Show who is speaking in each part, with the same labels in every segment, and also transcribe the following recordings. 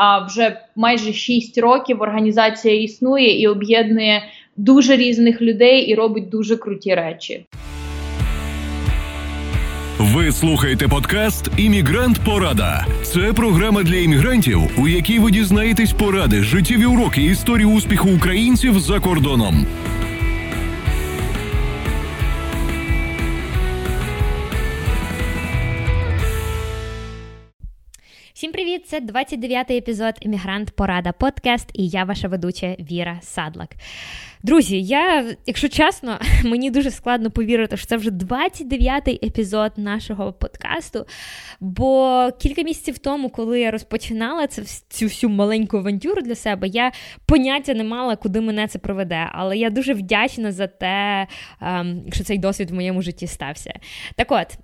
Speaker 1: А вже майже 6 років організація існує і об'єднує дуже різних людей і робить дуже круті речі.
Speaker 2: Ви слухаєте подкаст Іммігрант Порада. Це програма для іммігрантів, у якій ви дізнаєтесь поради, життєві уроки історії успіху українців за кордоном.
Speaker 3: Це 29-й епізод Емігрант Порада подкаст, і я ваша ведуча Віра Садлак. Друзі, я, якщо чесно, мені дуже складно повірити, що це вже 29-й епізод нашого подкасту. Бо кілька місяців тому, коли я розпочинала цю, цю всю маленьку авантюру для себе, я поняття не мала, куди мене це проведе. Але я дуже вдячна за те, ем, що цей досвід в моєму житті стався. Так от.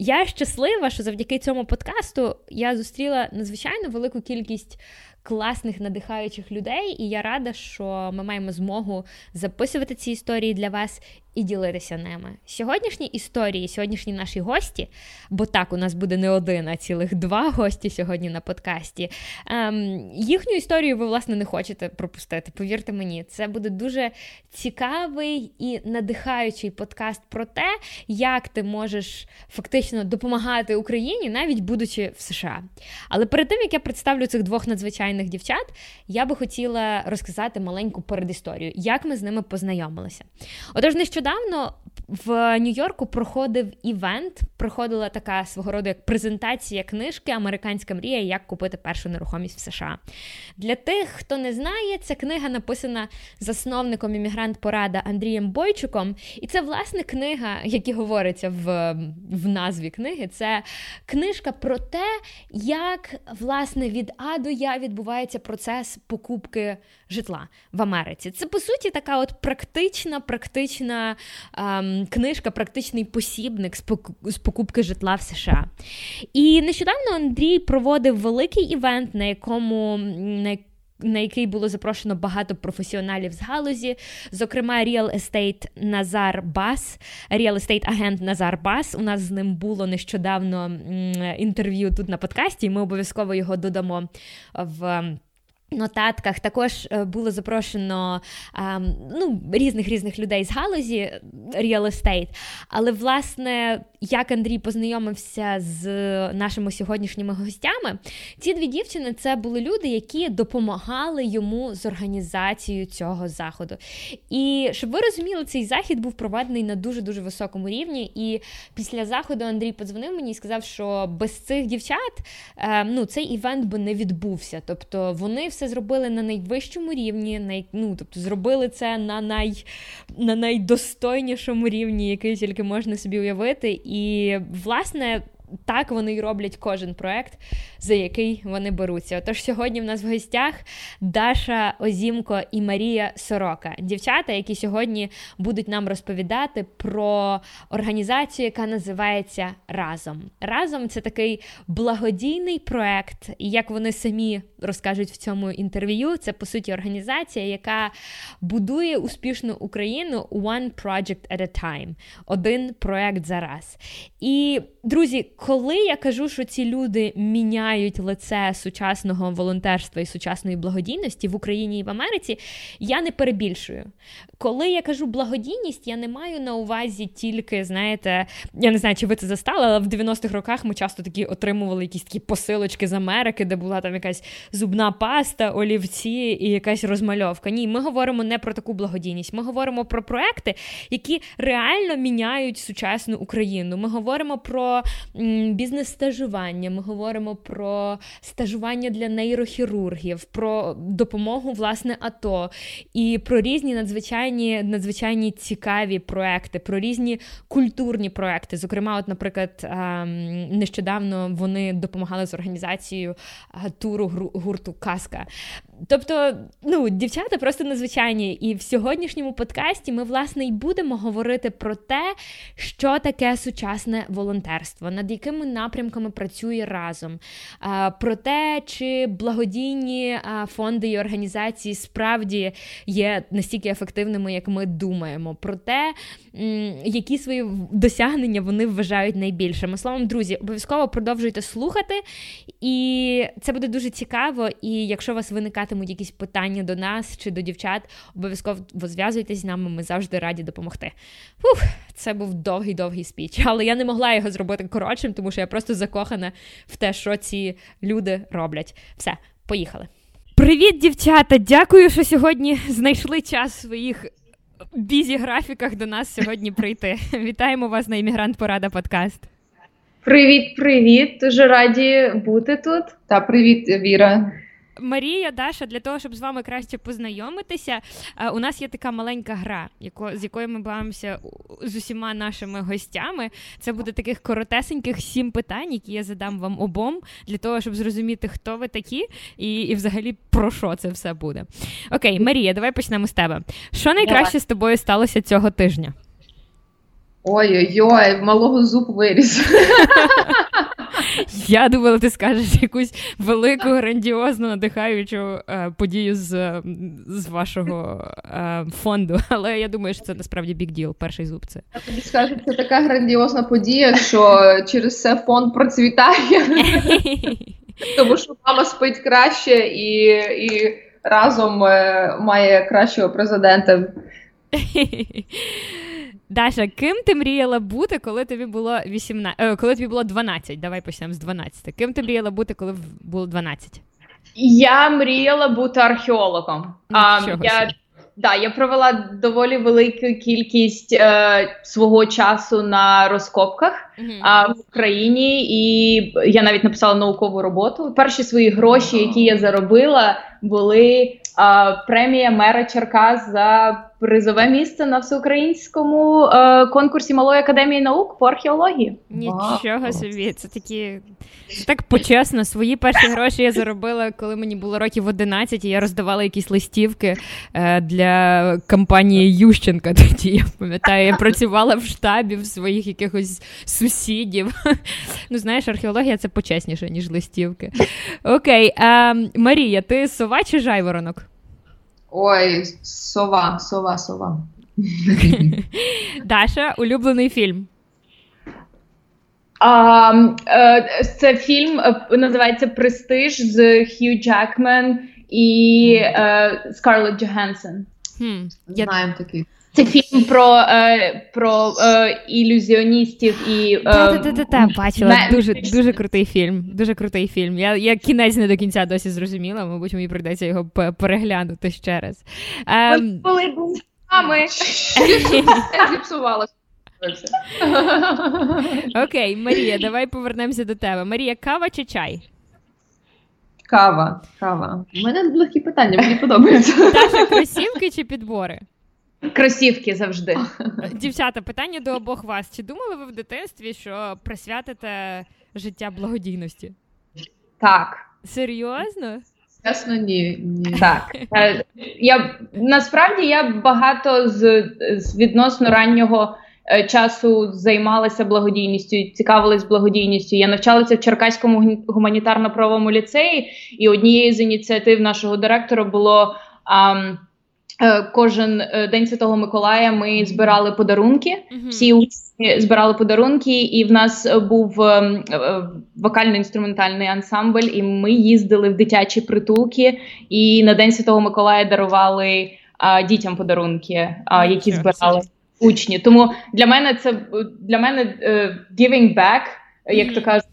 Speaker 3: Я щаслива, що завдяки цьому подкасту я зустріла надзвичайно велику кількість класних надихаючих людей, і я рада, що ми маємо змогу записувати ці історії для вас і ділитися ними. Сьогоднішні історії, сьогоднішні наші гості, бо так у нас буде не один, а цілих два гості сьогодні на подкасті. Ем, Їхню історію ви, власне, не хочете пропустити. Повірте мені, це буде дуже цікавий і надихаючий подкаст про те, як ти можеш фактично допомагати Україні, навіть будучи в США. Але перед тим як я представлю цих двох надзвичайних дівчат, я би хотіла розказати маленьку передісторію, як ми з ними познайомилися. Отож, нещодавно нещодавно в Нью-Йорку проходив івент, проходила така свого роду як презентація книжки Американська мрія, як купити першу нерухомість в США. Для тих, хто не знає, ця книга написана засновником іммігрант Порада Андрієм Бойчуком. І це, власне, книга, як і говориться в, в назві книги, це книжка про те, як власне від А до Я відбувається процес покупки житла в Америці. Це по суті така от практична, практична ем, книжка, практичний посібник з покупки житла в США. І нещодавно Андрій проводив великий івент, на якому на на який було запрошено багато професіоналів з галузі, зокрема, Real Estate Назар Бас, Real Estate агент Назар Бас. У нас з ним було нещодавно інтерв'ю тут на подкасті, і ми обов'язково його додамо в. Нотатках також е, було запрошено а, ну, різних різних людей з галузі real estate. Але, власне, як Андрій познайомився з нашими сьогоднішніми гостями, ці дві дівчини це були люди, які допомагали йому з організацією цього заходу. І щоб ви розуміли, цей захід був проведений на дуже-дуже високому рівні. І після заходу Андрій подзвонив мені і сказав, що без цих дівчат е, ну, цей івент би не відбувся. Тобто вони все зробили на найвищому рівні, най, ну, тобто зробили це на най, на найдостойнішому рівні, який тільки можна собі уявити. І, власне, так вони й роблять кожен проект, за який вони беруться. Отож, сьогодні в нас в гостях Даша Озімко і Марія Сорока, дівчата, які сьогодні будуть нам розповідати про організацію, яка називається Разом. Разом це такий благодійний проект, і як вони самі розкажуть в цьому інтерв'ю, це по суті організація, яка будує успішну Україну one project at a time, один проект за раз. І друзі, коли я кажу, що ці люди міняють лице сучасного волонтерства і сучасної благодійності в Україні і в Америці, я не перебільшую. Коли я кажу благодійність, я не маю на увазі тільки, знаєте, я не знаю, чи ви це застали, але в 90-х роках ми часто такі отримували якісь такі посилочки з Америки, де була там якась зубна паста, олівці і якась розмальовка. Ні, ми говоримо не про таку благодійність. Ми говоримо про проекти, які реально міняють сучасну Україну. Ми говоримо про бізнес-стажування, ми говоримо про стажування для нейрохірургів, про допомогу власне АТО і про різні надзвичайні надзвичайні цікаві проекти, про різні культурні проекти. Зокрема, от, наприклад, ем, нещодавно вони допомагали з організацією туру гурту Казка. Тобто, ну, дівчата просто надзвичайні, і в сьогоднішньому подкасті ми власне й будемо говорити про те, що таке сучасне волонтерство, над якими напрямками працює разом, про те, чи благодійні фонди і організації справді є настільки ефективними, як ми думаємо, про те, які свої досягнення вони вважають найбільшими. Словом, друзі, обов'язково продовжуйте слухати, і це буде дуже цікаво. І якщо у вас виникатимуть якісь питання до нас чи до дівчат, обов'язково зв'язуйтесь з нами, ми завжди раді допомогти. Фух, Це був довгий-довгий спіч, але я не могла його зробити коротшим, тому що я просто закохана в те, що ці люди роблять. Все, поїхали. Привіт, дівчата! Дякую, що сьогодні знайшли час в своїх бізі графіках до нас сьогодні прийти. Вітаємо вас на іммігрант Порада подкаст.
Speaker 1: Привіт, привіт! Дуже раді бути тут.
Speaker 4: Та привіт, Віра.
Speaker 3: Марія, Даша, для того, щоб з вами краще познайомитися, е, у нас є така маленька гра, з якою ми бавимося з усіма нашими гостями. Це буде таких коротесеньких сім питань, які я задам вам обом, для того, щоб зрозуміти, хто ви такі, і і взагалі про що це все буде. Окей, Марія, давай почнемо з тебе. Що найкраще з тобою сталося цього тижня?
Speaker 4: Ой-ой-ой, малого зуб виріс.
Speaker 3: Я думала, ти скажеш якусь велику, грандіозну, надихаючу е, подію з з вашого е, фонду. Але я думаю, що це насправді бік діл, перший зуб це.
Speaker 4: Я тобі скажу, це така грандіозна подія, що через це фонд процвітає. Тому що мама спить краще і і разом е, має кращого президента.
Speaker 3: Даша, ким ти мріяла бути, коли тобі було 18, е, коли тобі було 12? Давай почнемо з 12. Ким ти мріяла бути, коли було 12?
Speaker 1: Я мріяла бути археологом. А, я да, я провела доволі велику кількість е, свого часу на розкопках mm-hmm. а, в Україні, і я навіть написала наукову роботу. Перші свої гроші, які я заробила, були а, премія мера Черкас за призове місце на всеукраїнському е, конкурсі Малої академії наук по археології.
Speaker 3: Нічого собі, це такі це так почесно. Свої перші гроші я заробила, коли мені було років 11, і я роздавала якісь листівки е, для компанії Ющенка. Тоді я пам'ятаю, я працювала в штабі в своїх якихось сусідів. Ну, знаєш, археологія це почесніше, ніж листівки. Окей, а, Марія, ти сова чи жайворонок?
Speaker 4: Ой, сова, сова, сова.
Speaker 3: Даша, улюблений фільм.
Speaker 1: А, е, Це фільм е, називається Престиж з Хью Джекмен і е, Скарлетт Джоханссон.
Speaker 4: Знаємо такий.
Speaker 1: Це фільм про е, про е, ілюзіоністів і е,
Speaker 3: Та-та-та-та, бачила. Ме... Дуже дуже крутий фільм. Дуже крутий фільм. Я я кінець не до кінця досі зрозуміла, мабуть, мені прийдеться його переглянути ще раз.
Speaker 1: Ем... Коли мами
Speaker 4: зіпсувалося.
Speaker 3: Окей, Марія, давай повернемося до тебе. Марія, кава чи чай?
Speaker 4: Кава. Кава. У мене легкі питання, мені подобається.
Speaker 3: Даша, кросівки чи підбори?
Speaker 1: Кросівки завжди.
Speaker 3: Дівчата, питання до обох вас. Чи думали ви в дитинстві, що присвятите життя благодійності?
Speaker 1: Так.
Speaker 3: Серйозно?
Speaker 4: Чесно, ні. ні.
Speaker 1: Так. Е, я Насправді я багато з, з відносно раннього е, часу займалася благодійністю, цікавилась благодійністю. Я навчалася в Черкаському гуманітарно-правовому ліцеї, і однією з ініціатив нашого директора було. А, Е, кожен е, день Святого Миколая ми збирали подарунки. Uh-huh. Всі учні збирали подарунки, і в нас був е, вокально-інструментальний ансамбль. І ми їздили в дитячі притулки і на День Святого Миколая дарували а, дітям подарунки, а, які збирали учні. Тому для мене це для мене giving back, як то кажуть.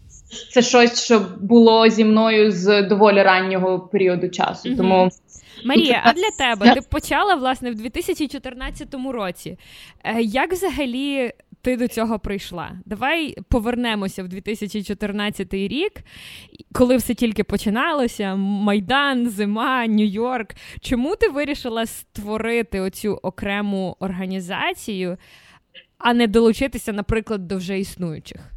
Speaker 1: Це щось, що було зі мною з доволі раннього періоду часу. Тому
Speaker 3: Марія, а для тебе ти почала власне в 2014 році. Е, як взагалі ти до цього прийшла? Давай повернемося в 2014 рік, коли все тільки починалося: Майдан, Зима, Нью-Йорк. Чому ти вирішила створити оцю окрему організацію, а не долучитися, наприклад, до вже існуючих?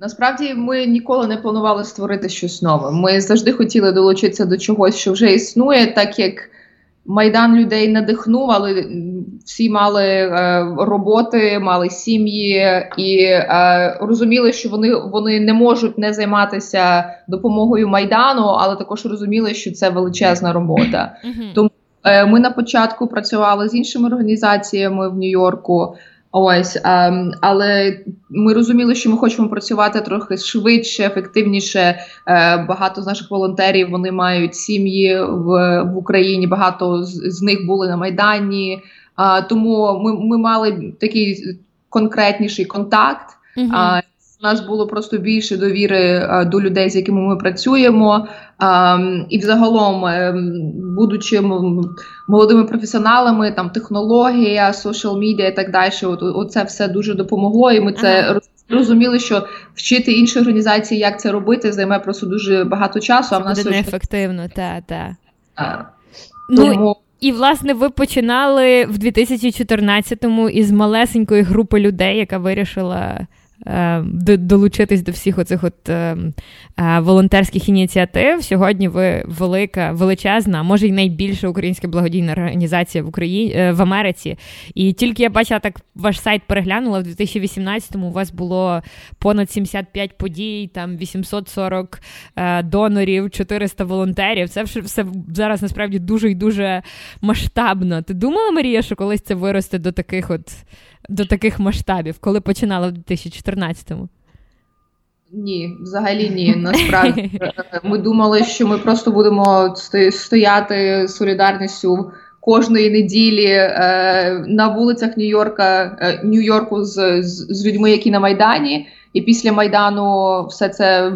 Speaker 4: Насправді ми ніколи не планували створити щось нове. Ми завжди хотіли долучитися до чогось, що вже існує, так як майдан людей надихнув, але всі мали е, роботи, мали сім'ї і е, розуміли, що вони вони не можуть не займатися допомогою майдану, але також розуміли, що це величезна робота. Тому е, ми на початку працювали з іншими організаціями в Нью-Йорку. Ось, ем, але ми розуміли, що ми хочемо працювати трохи швидше, ефективніше. Е, багато з наших волонтерів вони мають сім'ї в в Україні. Багато з, з них були на майдані. Е, тому ми ми мали такий конкретніший контакт. Uh-huh. У нас було просто більше довіри а, до людей, з якими ми працюємо. А, і, взагалом, е, будучи молодими професіоналами, там технологія, social media і так далі, от, оце все дуже допомогло. І ми це ага. розуміли, що вчити інші організації, як це робити, займе просто дуже багато часу.
Speaker 3: Це а в нас неефективно, та, та.
Speaker 4: Ну, Тому...
Speaker 3: І, власне, ви починали в 2014-му із малесенької групи людей, яка вирішила долучитись до всіх оцих от е, е, волонтерських ініціатив. Сьогодні ви велика, величезна, може й найбільша українська благодійна організація в Україні в Америці. І тільки я бачила так, ваш сайт переглянула в 2018-му. У вас було понад 75 подій, там 840 донорів, 400 волонтерів. Це все зараз насправді дуже і дуже масштабно. Ти думала, Марія, що колись це виросте до таких от до таких масштабів, коли починала в 2014-му?
Speaker 4: Ні, взагалі ні. Насправді ми думали, що ми просто будемо стояти солідарністю кожної неділі е, на вулицях Нью-Йорка, е, Нью-Йорку з, з, з людьми, які на Майдані. І після майдану все це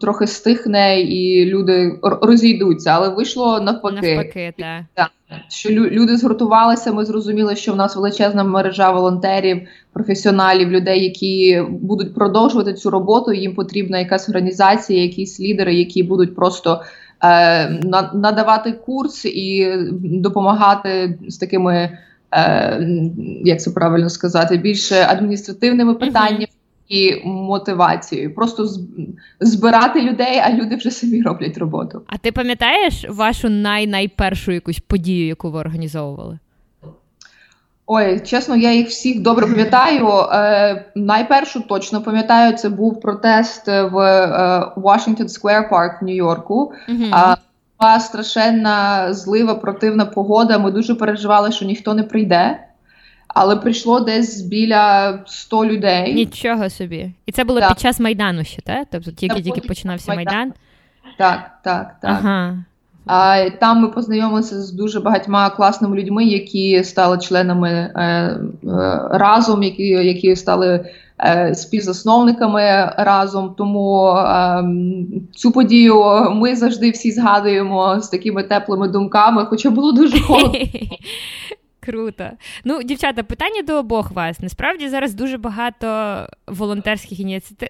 Speaker 4: трохи стихне, і люди розійдуться. Але вийшло навпаки.
Speaker 3: Навпаки, так.
Speaker 4: Що люди згуртувалися. Ми зрозуміли, що в нас величезна мережа волонтерів, професіоналів, людей, які будуть продовжувати цю роботу. Їм потрібна якась організація, якісь лідери, які будуть просто е, надавати курс і допомагати з такими. Е, як це правильно сказати, більше адміністративними питаннями, і мотивацією. Просто збирати людей, а люди вже самі роблять роботу.
Speaker 3: А ти пам'ятаєш вашу най-найпершу якусь подію, яку ви організовували?
Speaker 4: Ой, чесно, я їх всіх добре пам'ятаю. Е, Найпершу точно пам'ятаю, це був протест в е, Washington Square Park в Нью-Йорку. Була страшенна злива, противна погода. Ми дуже переживали, що ніхто не прийде але прийшло десь біля 100 людей.
Speaker 3: Нічого собі. І це було так. під час Майдану ще, так? Тобто тільки-тільки починався Майдан. Майдан.
Speaker 4: Так, так, так. Ага. А, Там ми познайомилися з дуже багатьма класними людьми, які стали членами е, е, разом, які які стали е, співзасновниками разом. Тому е, цю подію ми завжди всі згадуємо з такими теплими думками, хоча було дуже холодно.
Speaker 3: Круто. Ну, дівчата, питання до обох вас. Насправді зараз дуже багато волонтерських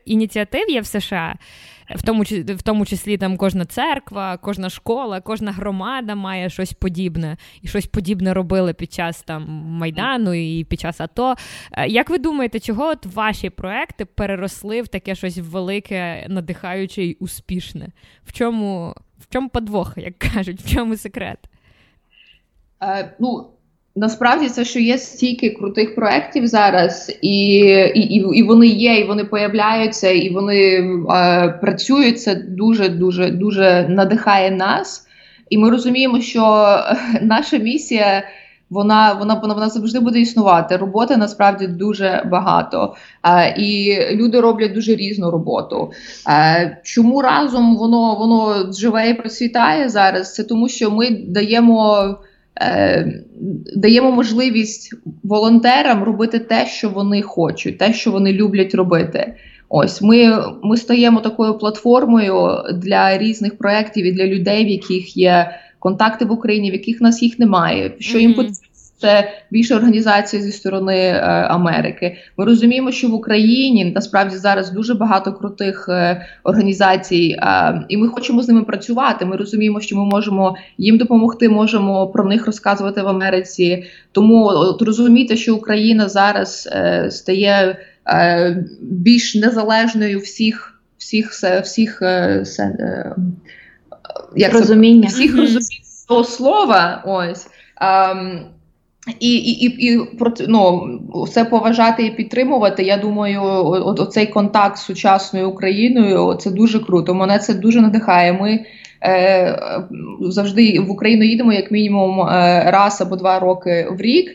Speaker 3: ініціатив є в США, в тому в тому числі там кожна церква, кожна школа, кожна громада має щось подібне і щось подібне робили під час там майдану і під час АТО. Е, як ви думаєте, чого от ваші проекти переросли в таке щось велике, надихаюче і успішне? В чому в чому подвох, як кажуть, в чому секрет?
Speaker 4: Uh, ну, Насправді це що є стільки крутих проєктів зараз, і і, і, вони є, і вони появляються, і вони е, працюють. Це дуже дуже дуже надихає нас. І ми розуміємо, що наша місія вона вона вона, вона завжди буде існувати. Роботи насправді дуже багато, е, і люди роблять дуже різну роботу. Е, чому разом воно воно живе і процвітає зараз? Це тому, що ми даємо. Е, даємо можливість волонтерам робити те, що вони хочуть, те, що вони люблять робити. Ось ми ми стаємо такою платформою для різних проєктів і для людей, в яких є контакти в Україні, в яких нас їх немає. Що їм потрібно це більше організація зі сторони е, Америки. Ми розуміємо, що в Україні насправді зараз дуже багато крутих е, організацій, е, і ми хочемо з ними працювати. Ми розуміємо, що ми можемо їм допомогти, можемо про них розказувати в Америці. Тому от розуміти, що Україна зараз е, стає е, більш незалежною всіх всіх всіх, всіх
Speaker 1: як розуміння
Speaker 4: всіх розумінь цього слова. Ось. Um, і і, і, і ну, все поважати і підтримувати. Я думаю, от, оцей контакт з сучасною Україною це дуже круто. Мене це дуже надихає. Ми е, завжди в Україну їдемо як мінімум е, раз або два роки в рік.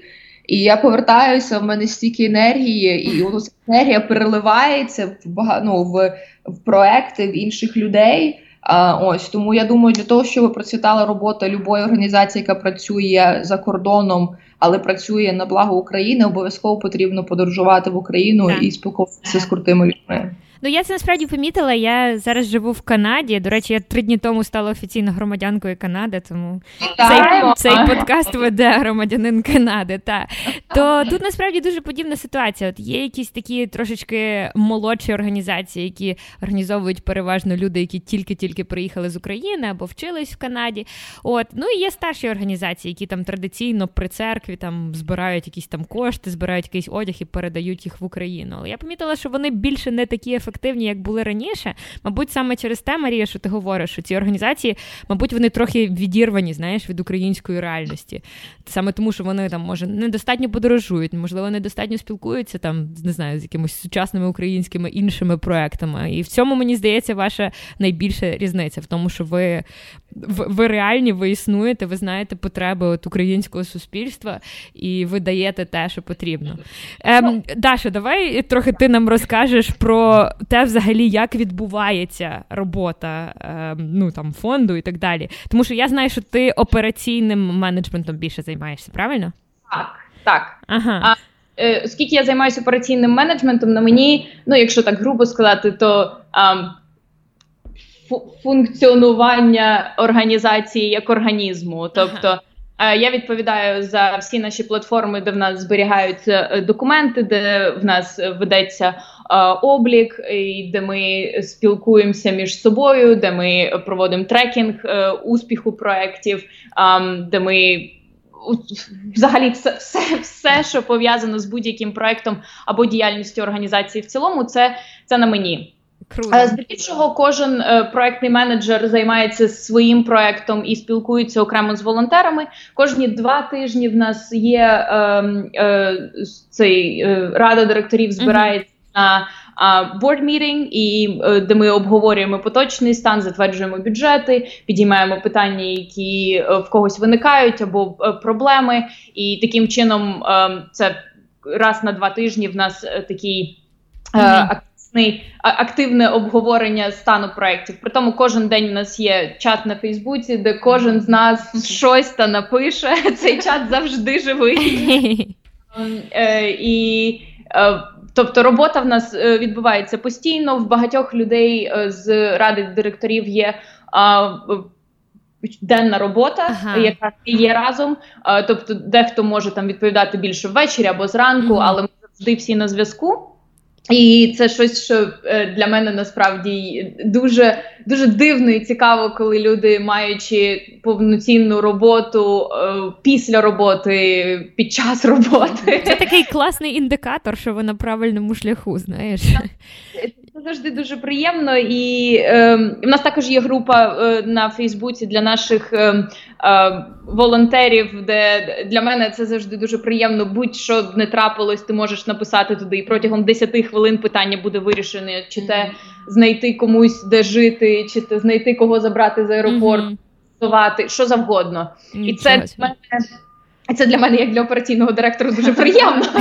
Speaker 4: І я повертаюся, в мене стільки енергії, і ця енергія переливається в ну, в, в проекти в інших людей. А, Ось тому я думаю, для того, щоб процвітала робота любої організації, яка працює за кордоном, але працює на благо України, обов'язково потрібно подорожувати в Україну так. і спілкуватися з крутими людьми.
Speaker 3: Ну, я це насправді помітила. Я зараз живу в Канаді. До речі, я три дні тому стала офіційно громадянкою Канади, тому цей цей подкаст веде громадянин Канади. Та то тут насправді дуже подібна ситуація. От є якісь такі трошечки молодші організації, які організовують переважно люди, які тільки-тільки приїхали з України або вчились в Канаді. От ну і є старші організації, які там традиційно при церкві там збирають якісь там кошти, збирають якийсь одяг і передають їх в Україну. Але я помітила, що вони більше не такі ефективні ефективні, як були раніше. Мабуть, саме через те, Марія, що ти говориш, що ці організації, мабуть, вони трохи відірвані, знаєш, від української реальності. Саме тому, що вони там, може, недостатньо подорожують, можливо, недостатньо спілкуються там, не знаю, з якимись сучасними українськими іншими проектами. І в цьому, мені здається, ваша найбільша різниця в тому, що ви ви реальні, ви існуєте, ви знаєте потреби от українського суспільства і ви даєте те, що потрібно. Ем, Даша, давай трохи ти нам розкажеш про те, взагалі, як відбувається робота ем, ну, там, фонду і так далі. Тому що я знаю, що ти операційним менеджментом більше займаєшся, правильно?
Speaker 1: Так, так. Ага. А, е, Оскільки я займаюся операційним менеджментом, на мені, ну якщо так грубо сказати, то. Ем, функціонування організації як організму. Тобто ага. Я відповідаю за всі наші платформи, де в нас зберігаються е, документи, де в нас ведеться е, облік, і де ми спілкуємося між собою, де ми проводимо трекінг е, успіху проєктів, де ми. Взагалі, все, все, все, що пов'язано з будь-яким проектом або діяльністю організації в цілому, це це на мені. Круто. Е, здебільшого, кожен е, проектний менеджер займається своїм проектом і спілкується окремо з волонтерами. Кожні два тижні в нас є е, е, цей е, рада директорів збирається uh-huh. на board meeting, і е, де ми обговорюємо поточний стан, затверджуємо бюджети, підіймаємо питання, які в когось виникають, або проблеми. І таким чином це раз на два тижні в нас такий. Uh-huh активне обговорення стану проєктів. При тому кожен день у нас є чат на Фейсбуці, де кожен з нас щось та напише. Цей чат завжди живий. Е, і е, Тобто робота в нас е, відбувається постійно. В багатьох людей з ради директорів є денна робота, ага. яка є разом. Тобто, дехто може там відповідати більше ввечері або зранку, mm але ми завжди всі на зв'язку. І це щось, що е, для мене насправді дуже дуже дивно і цікаво, коли люди, маючи повноцінну роботу е, після роботи, під час роботи.
Speaker 3: Це такий класний індикатор, що ви на правильному шляху, знаєш.
Speaker 1: Це завжди дуже приємно, і е, в нас також є група е, на Фейсбуці для наших е, е, волонтерів, де для мене це завжди дуже приємно. Будь-що не трапилось, ти можеш написати туди, і протягом 10 хвилин питання буде вирішене, чи те знайти комусь де жити, чи те знайти кого забрати з аеропорту, mm-hmm. що завгодно. Mm-hmm. І це для мене. Це для мене, як для операційного директора, дуже приємно.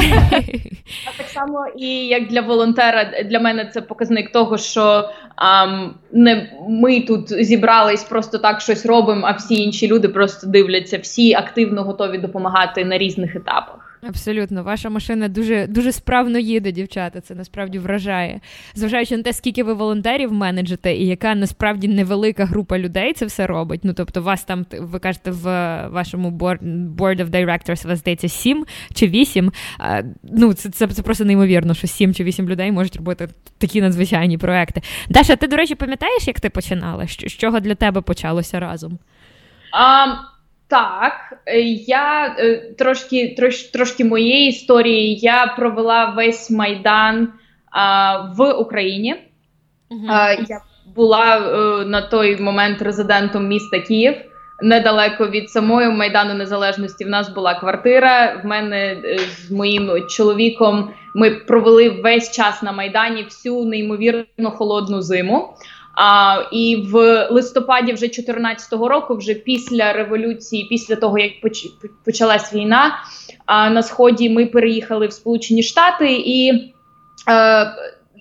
Speaker 1: А так само і як для волонтера, для мене це показник того, що ам, не ми тут зібрались просто так щось робимо, а всі інші люди просто дивляться, всі активно готові допомагати на різних етапах.
Speaker 3: Абсолютно, ваша машина дуже дуже справно їде, дівчата. Це насправді вражає. Зважаючи на те, скільки ви волонтерів менеджете, і яка насправді невелика група людей це все робить. Ну тобто, вас там ви кажете в вашому board, board of directors, вас здається сім чи вісім. Ну це, це це просто неймовірно, що сім чи вісім людей можуть робити такі надзвичайні проекти. Даша, ти, до речі, пам'ятаєш, як ти починала? З чого для тебе почалося разом?
Speaker 1: Um... Так, е, я е, трошки трош, трошки моєї історії. Я провела весь майдан в Україні. Uh-huh. Я була на той момент резидентом міста Київ. Недалеко від самої майдану незалежності в нас була квартира. В мене з моїм чоловіком ми провели весь час на майдані всю неймовірно холодну зиму. А, І в листопаді вже 2014 року, вже після революції, після того як почалась війна, а, на сході ми переїхали в Сполучені Штати, і е,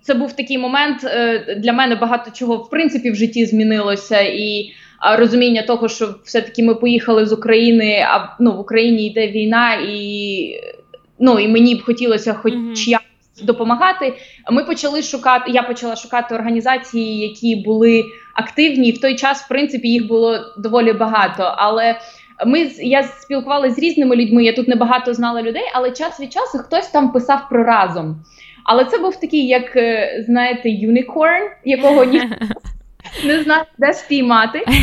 Speaker 1: це був такий момент е, для мене багато чого в принципі в житті змінилося і. Розуміння того, що все-таки ми поїхали з України, а ну в Україні йде війна, і ну і мені б хотілося, хоч mm-hmm. як допомагати. Ми почали шукати. Я почала шукати організації, які були активні. В той час, в принципі, їх було доволі багато. Але ми я спілкувалася з різними людьми. Я тут небагато знала людей, але час від часу хтось там писав про разом. Але це був такий, як е, знаєте, юнікорн, якого ніхто не знає, де спіймати.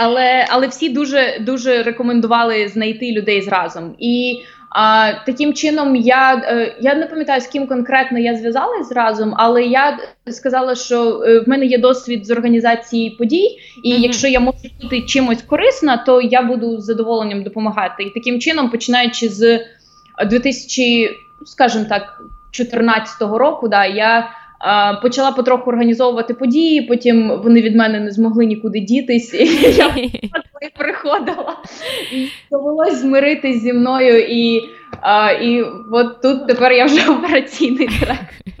Speaker 1: Але але всі дуже дуже рекомендували знайти людей зразом. І а, Таким чином, я е, я не пам'ятаю, з ким конкретно я зв'язалась разом, але я сказала, що е, в мене є досвід з організації подій, і mm-hmm. якщо я можу бути чимось корисна, то я буду з задоволенням допомагати. І таким чином, починаючи з 2000, скажімо так, 2014 року, да, я Почала потроху організовувати події, потім вони від мене не змогли нікуди дітись. І Я приходила. І довелось змиритись зі мною, і а, і от тут тепер я вже операційний директор.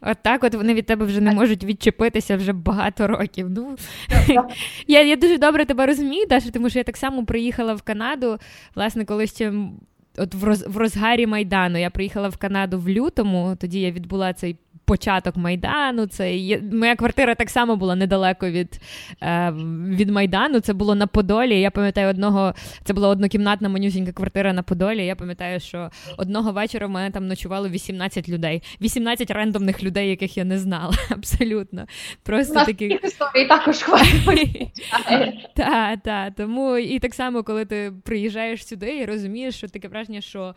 Speaker 3: От так от вони від тебе вже не можуть відчепитися вже багато років. Ну Я я дуже добре тебе розумію, Даша, тому що я так само приїхала в Канаду, власне, коли ще от в роз, в розгарі Майдану. Я приїхала в Канаду в лютому, тоді я відбула цей початок Майдану. Це є... Моя квартира так само була недалеко від е, від Майдану. Це було на Подолі. Я пам'ятаю, одного це була однокімнатна манюсінька квартира на Подолі. Я пам'ятаю, що одного вечора в мене там ночувало 18 людей, 18 рандомних людей, яких я не знала. Абсолютно. Просто такі
Speaker 1: історії також хватить.
Speaker 3: Так, так. Тому і так само, коли ти приїжджаєш сюди і розумієш, що таке враження, що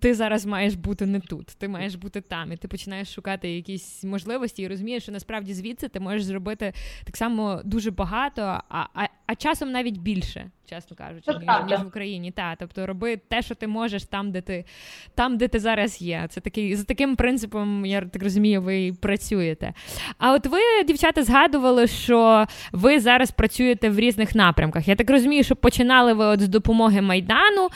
Speaker 3: ти зараз маєш бути не тут, ти маєш бути там, і ти починаєш шукати якісь можливості і розумієш, що насправді звідси ти можеш зробити так само дуже багато, а а, а часом навіть більше, чесно кажучи, ніж, ніж в Україні. Та, тобто роби те, що ти можеш там, де ти там, де ти зараз є. Це такий за таким принципом, я так розумію, ви працюєте. А от ви, дівчата, згадували, що ви зараз працюєте в різних напрямках. Я так розумію, що починали ви от з допомоги майдану.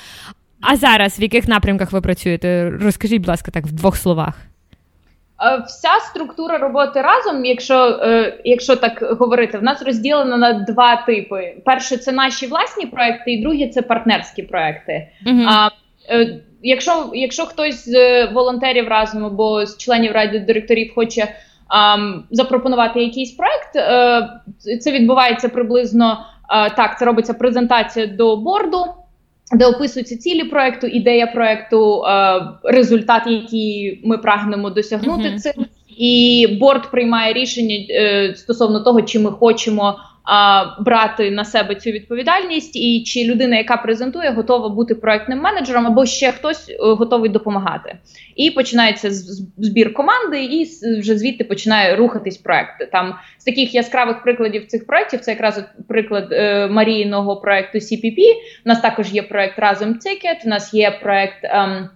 Speaker 3: А зараз в яких напрямках ви працюєте? Розкажіть, будь ласка, так в двох словах.
Speaker 1: Е, вся структура роботи разом, якщо е, якщо так говорити, в нас розділена на два типи: перше це наші власні проекти, і друге це партнерські проекти. Uh-huh. А е, якщо якщо хтось з волонтерів разом або з членів ради директорів хоче а, запропонувати якийсь проект, це відбувається приблизно так. Це робиться презентація до борду де описуються цілі проекту, ідея проекту, е, результат, який ми прагнемо досягнути mm -hmm. цим, і борт приймає рішення е, стосовно того, чи ми хочемо брати на себе цю відповідальність, і чи людина, яка презентує, готова бути проектним менеджером, або ще хтось е, готовий допомагати. І починається збір команди, і вже звідти починає рухатись проект. Там з таких яскравих прикладів цих проектів це якраз приклад е, Марійного проекту CPP. У нас також є проект разом Ticket, У нас є проект. Е,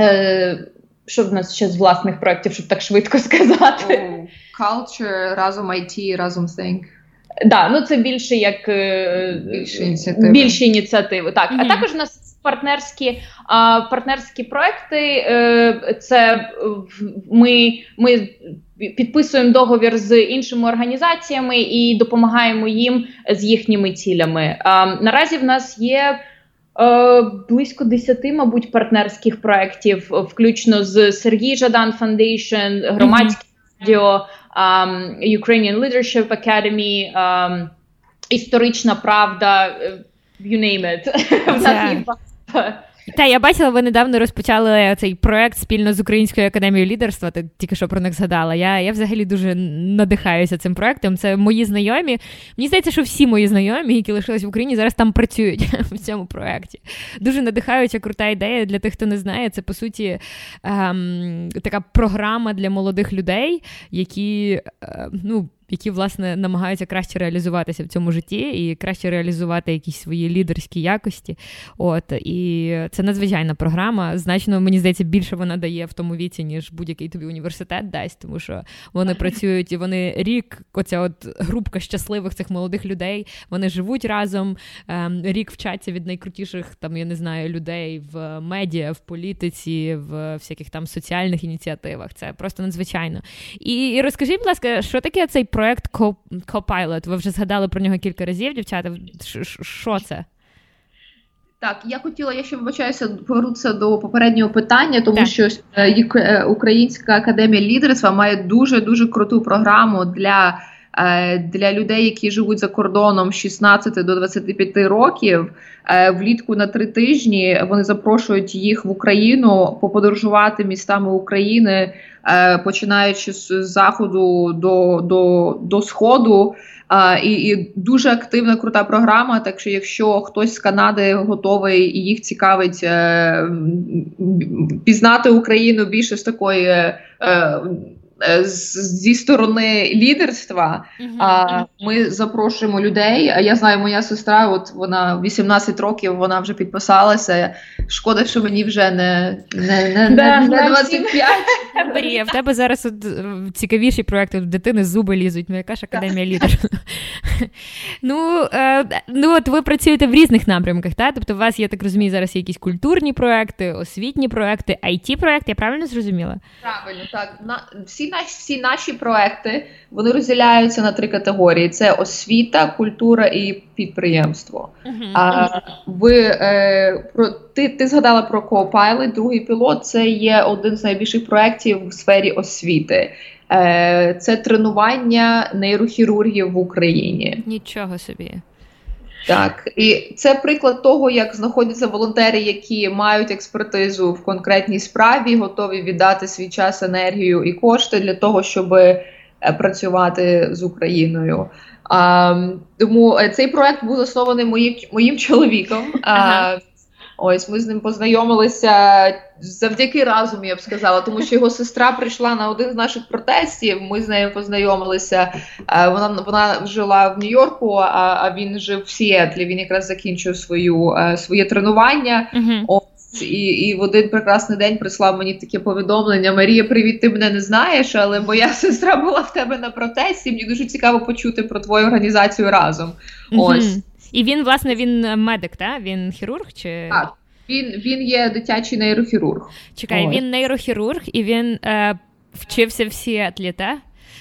Speaker 1: е, що в нас ще з власних проєктів, щоб так швидко сказати?
Speaker 4: Oh, culture, разом IT, разом Think.
Speaker 1: Да, ну це більше як е, більше ініціативи. Більше ініціативи. Так, mm-hmm. а також у нас партнерські а, партнерські проекти. Е, це ми, ми підписуємо договір з іншими організаціями і допомагаємо їм з їхніми цілями. А, Наразі в нас є. Е, близько десяти, мабуть, партнерських проєктів, включно з Сергій Жадан Foundation, громадське радіо, um, Ukrainian Leadership Academy, um, історична правда, you name it.
Speaker 3: Та я бачила, ви недавно розпочали цей проект спільно з Українською академією лідерства. Ти тільки що про них згадала. Я я взагалі дуже надихаюся цим проектом. Це мої знайомі. Мені здається, що всі мої знайомі, які лишились в Україні, зараз там працюють в цьому проекті. Дуже надихаюча, крута ідея для тих, хто не знає. Це по суті ем, така програма для молодих людей, які е, ну які власне намагаються краще реалізуватися в цьому житті і краще реалізувати якісь свої лідерські якості. От і це надзвичайна програма. Значно мені здається, більше вона дає в тому віці, ніж будь-який тобі університет дасть, тому що вони працюють і вони рік, оця от групка щасливих цих молодих людей. Вони живуть разом. Ем, рік вчаться від найкрутіших там, я не знаю, людей в медіа, в політиці, в всяких там соціальних ініціативах. Це просто надзвичайно. І, і розкажіть, будь ласка, що таке цей проект Copilot. Ви вже згадали про нього кілька разів, дівчата. Що це?
Speaker 4: Так, я хотіла, я ще вибачаюся, повернутися до попереднього питання, тому так. що е, е, Українська академія лідерства має дуже дуже круту програму для для людей, які живуть за кордоном з 16 до 25 років. Влітку на три тижні вони запрошують їх в Україну поподорожувати містами України. Е, починаючи з заходу до до, до сходу. І, і дуже активна крута програма. Так що, якщо хтось з Канади готовий і їх цікавить е, пізнати Україну більше з такої. Е, зі сторони лідерства. Uh-huh. А ми запрошуємо людей. А я знаю, моя сестра, от вона 18 років, вона вже підписалася. Шкода, що мені вже не не, не, да, не, не 25.
Speaker 3: Марія, в тебе зараз от е, цікавіші проекти дитини зуби лізуть. Ну яка ж академія лідерства? Ну е, ну от ви працюєте в різних напрямках, так? Тобто, у вас, я так розумію, зараз є якісь культурні проекти, освітні проекти, it проекти я правильно зрозуміла?
Speaker 4: Правильно, так. На всі наші всі наші проекти вони розділяються на три категорії: це освіта, культура і підприємство. Uh-huh. А ви е, про ти ти згадала про Copilot, другий пілот. Це є один з найбільших проєктів в сфері освіти. Е, Це тренування нейрохірургів в Україні.
Speaker 3: Нічого собі.
Speaker 4: Так, і це приклад того, як знаходяться волонтери, які мають експертизу в конкретній справі, готові віддати свій час, енергію і кошти для того, щоб е, працювати з Україною. А, Тому е, цей проект був заснований моїм моїм чоловіком. Ага. Ось ми з ним познайомилися завдяки разом, я б сказала, тому що його сестра прийшла на один з наших протестів. Ми з нею познайомилися. Е, вона вона жила в Нью-Йорку, а а він жив в Сіетлі. Він якраз закінчив свою е, своє тренування. Ось і і в один прекрасний день прислав мені таке повідомлення: Марія, привіт, ти мене не знаєш, але моя сестра була в тебе на протесті. Мені дуже цікаво почути про твою організацію разом. Ось.
Speaker 3: І він, власне, він медик, та? Він хірург? чи...
Speaker 4: Так, він він є дитячий нейрохірург.
Speaker 3: Чекай, Ой. він нейрохірург і він е, вчився в Сіетлі, так?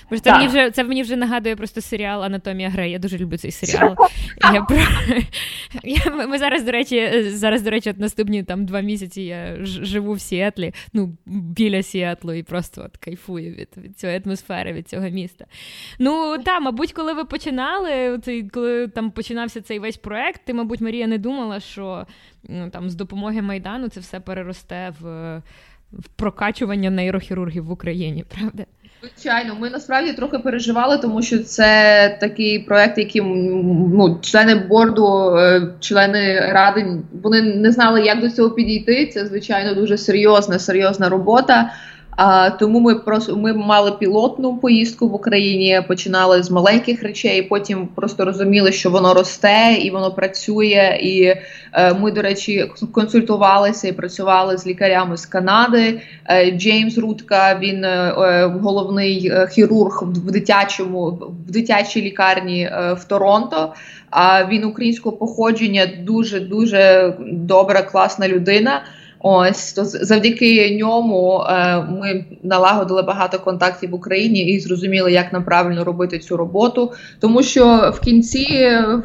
Speaker 3: Бо це мені вже це мені вже нагадує просто серіал Анатомія Грей. Я дуже люблю цей серіал. Я про я, Ми зараз, до речі, зараз, до речі, от наступні там два місяці я живу в Сіетлі, ну біля Сіетлу, і просто от кайфую від від цієї атмосфери, від цього міста. Ну так, мабуть, коли ви починали, коли там починався цей весь проект, ти, мабуть, Марія не думала, що ну, там з допомоги Майдану це все переросте в, в прокачування нейрохірургів в Україні, правда?
Speaker 4: Звичайно, ми насправді трохи переживали, тому що це такий проект, який ну, члени борду, е, члени ради, вони не знали, як до цього підійти. Це звичайно дуже серйозна, серйозна робота. А тому ми просто ми мали пілотну поїздку в Україні, починали з маленьких речей. Потім просто розуміли, що воно росте і воно працює. І е, ми, до речі, консультувалися і працювали з лікарями з Канади. Е, Джеймс Рутка, він е, е головний е, хірург в дитячому в дитячій лікарні е, в Торонто. А він українського походження дуже дуже добра, класна людина. Ось то завдяки ньому е, ми налагодили багато контактів в Україні і зрозуміли, як нам правильно робити цю роботу. Тому що в кінці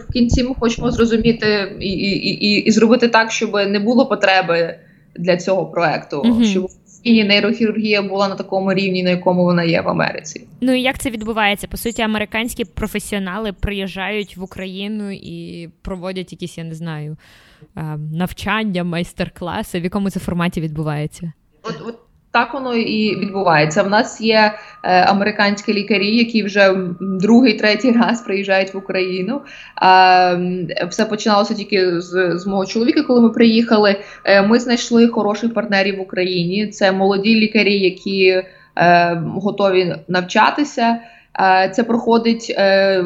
Speaker 4: в кінці ми хочемо зрозуміти і і, і, і зробити так, щоб не було потреби для цього проекту, mm-hmm. щоб і нейрохірургія була на такому рівні, на якому вона є в Америці.
Speaker 3: Ну і як це відбувається? По суті, американські професіонали приїжджають в Україну і проводять якісь, я не знаю, навчання, майстер-класи. В якому це форматі відбувається?
Speaker 4: От, от так воно і відбувається. В нас є е, американські лікарі, які вже другий, третій раз приїжджають в Україну. Е, все починалося тільки з, з мого чоловіка, коли ми приїхали. Е, ми знайшли хороших партнерів в Україні. Це молоді лікарі, які е, готові навчатися. Е, це проходить е,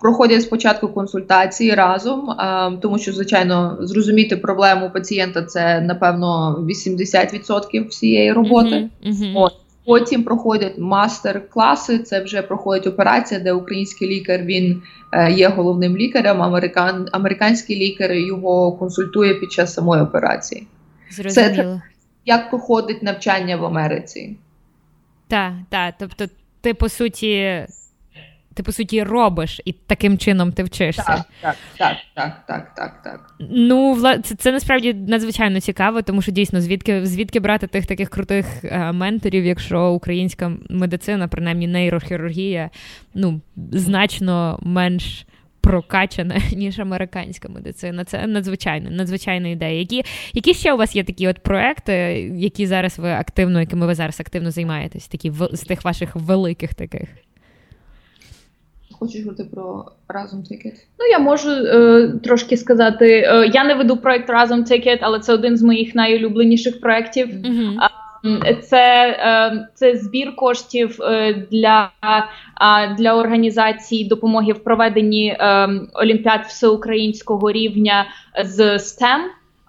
Speaker 4: проходять спочатку консультації разом, е, тому що звичайно зрозуміти проблему пацієнта це напевно 80% всієї роботи. Uh-huh, uh-huh. Потім проходять мастер-класи. Це вже проходить операція, де український лікар він є головним лікарем. Американ, американський лікар його консультує під час самої операції.
Speaker 3: Зрозуміло.
Speaker 4: Це як проходить навчання в Америці.
Speaker 3: Так, так. Тобто ти по суті. Ти по суті робиш, і таким чином ти вчишся.
Speaker 4: Так, так, так, так, так, так, так.
Speaker 3: Ну, це, це насправді надзвичайно цікаво, тому що дійсно звідки звідки брати тих таких крутих е, менторів, якщо українська медицина, принаймні нейрохірургія, ну значно менш прокачана, ніж американська медицина. Це надзвичайно, надзвичайна ідея. Які які ще у вас є такі от проекти, які зараз ви активно, якими ви зараз активно займаєтесь, такі з тих ваших великих таких?
Speaker 4: Хочеш говорити про разом Тикет?
Speaker 1: Ну я можу е, трошки сказати. Е, я не веду проект разом Тикет, але це один з моїх найулюбленіших проєктів. Mm-hmm. Це е, це збір коштів е, для для організації допомоги в проведенні е, олімпіад всеукраїнського рівня з STEM.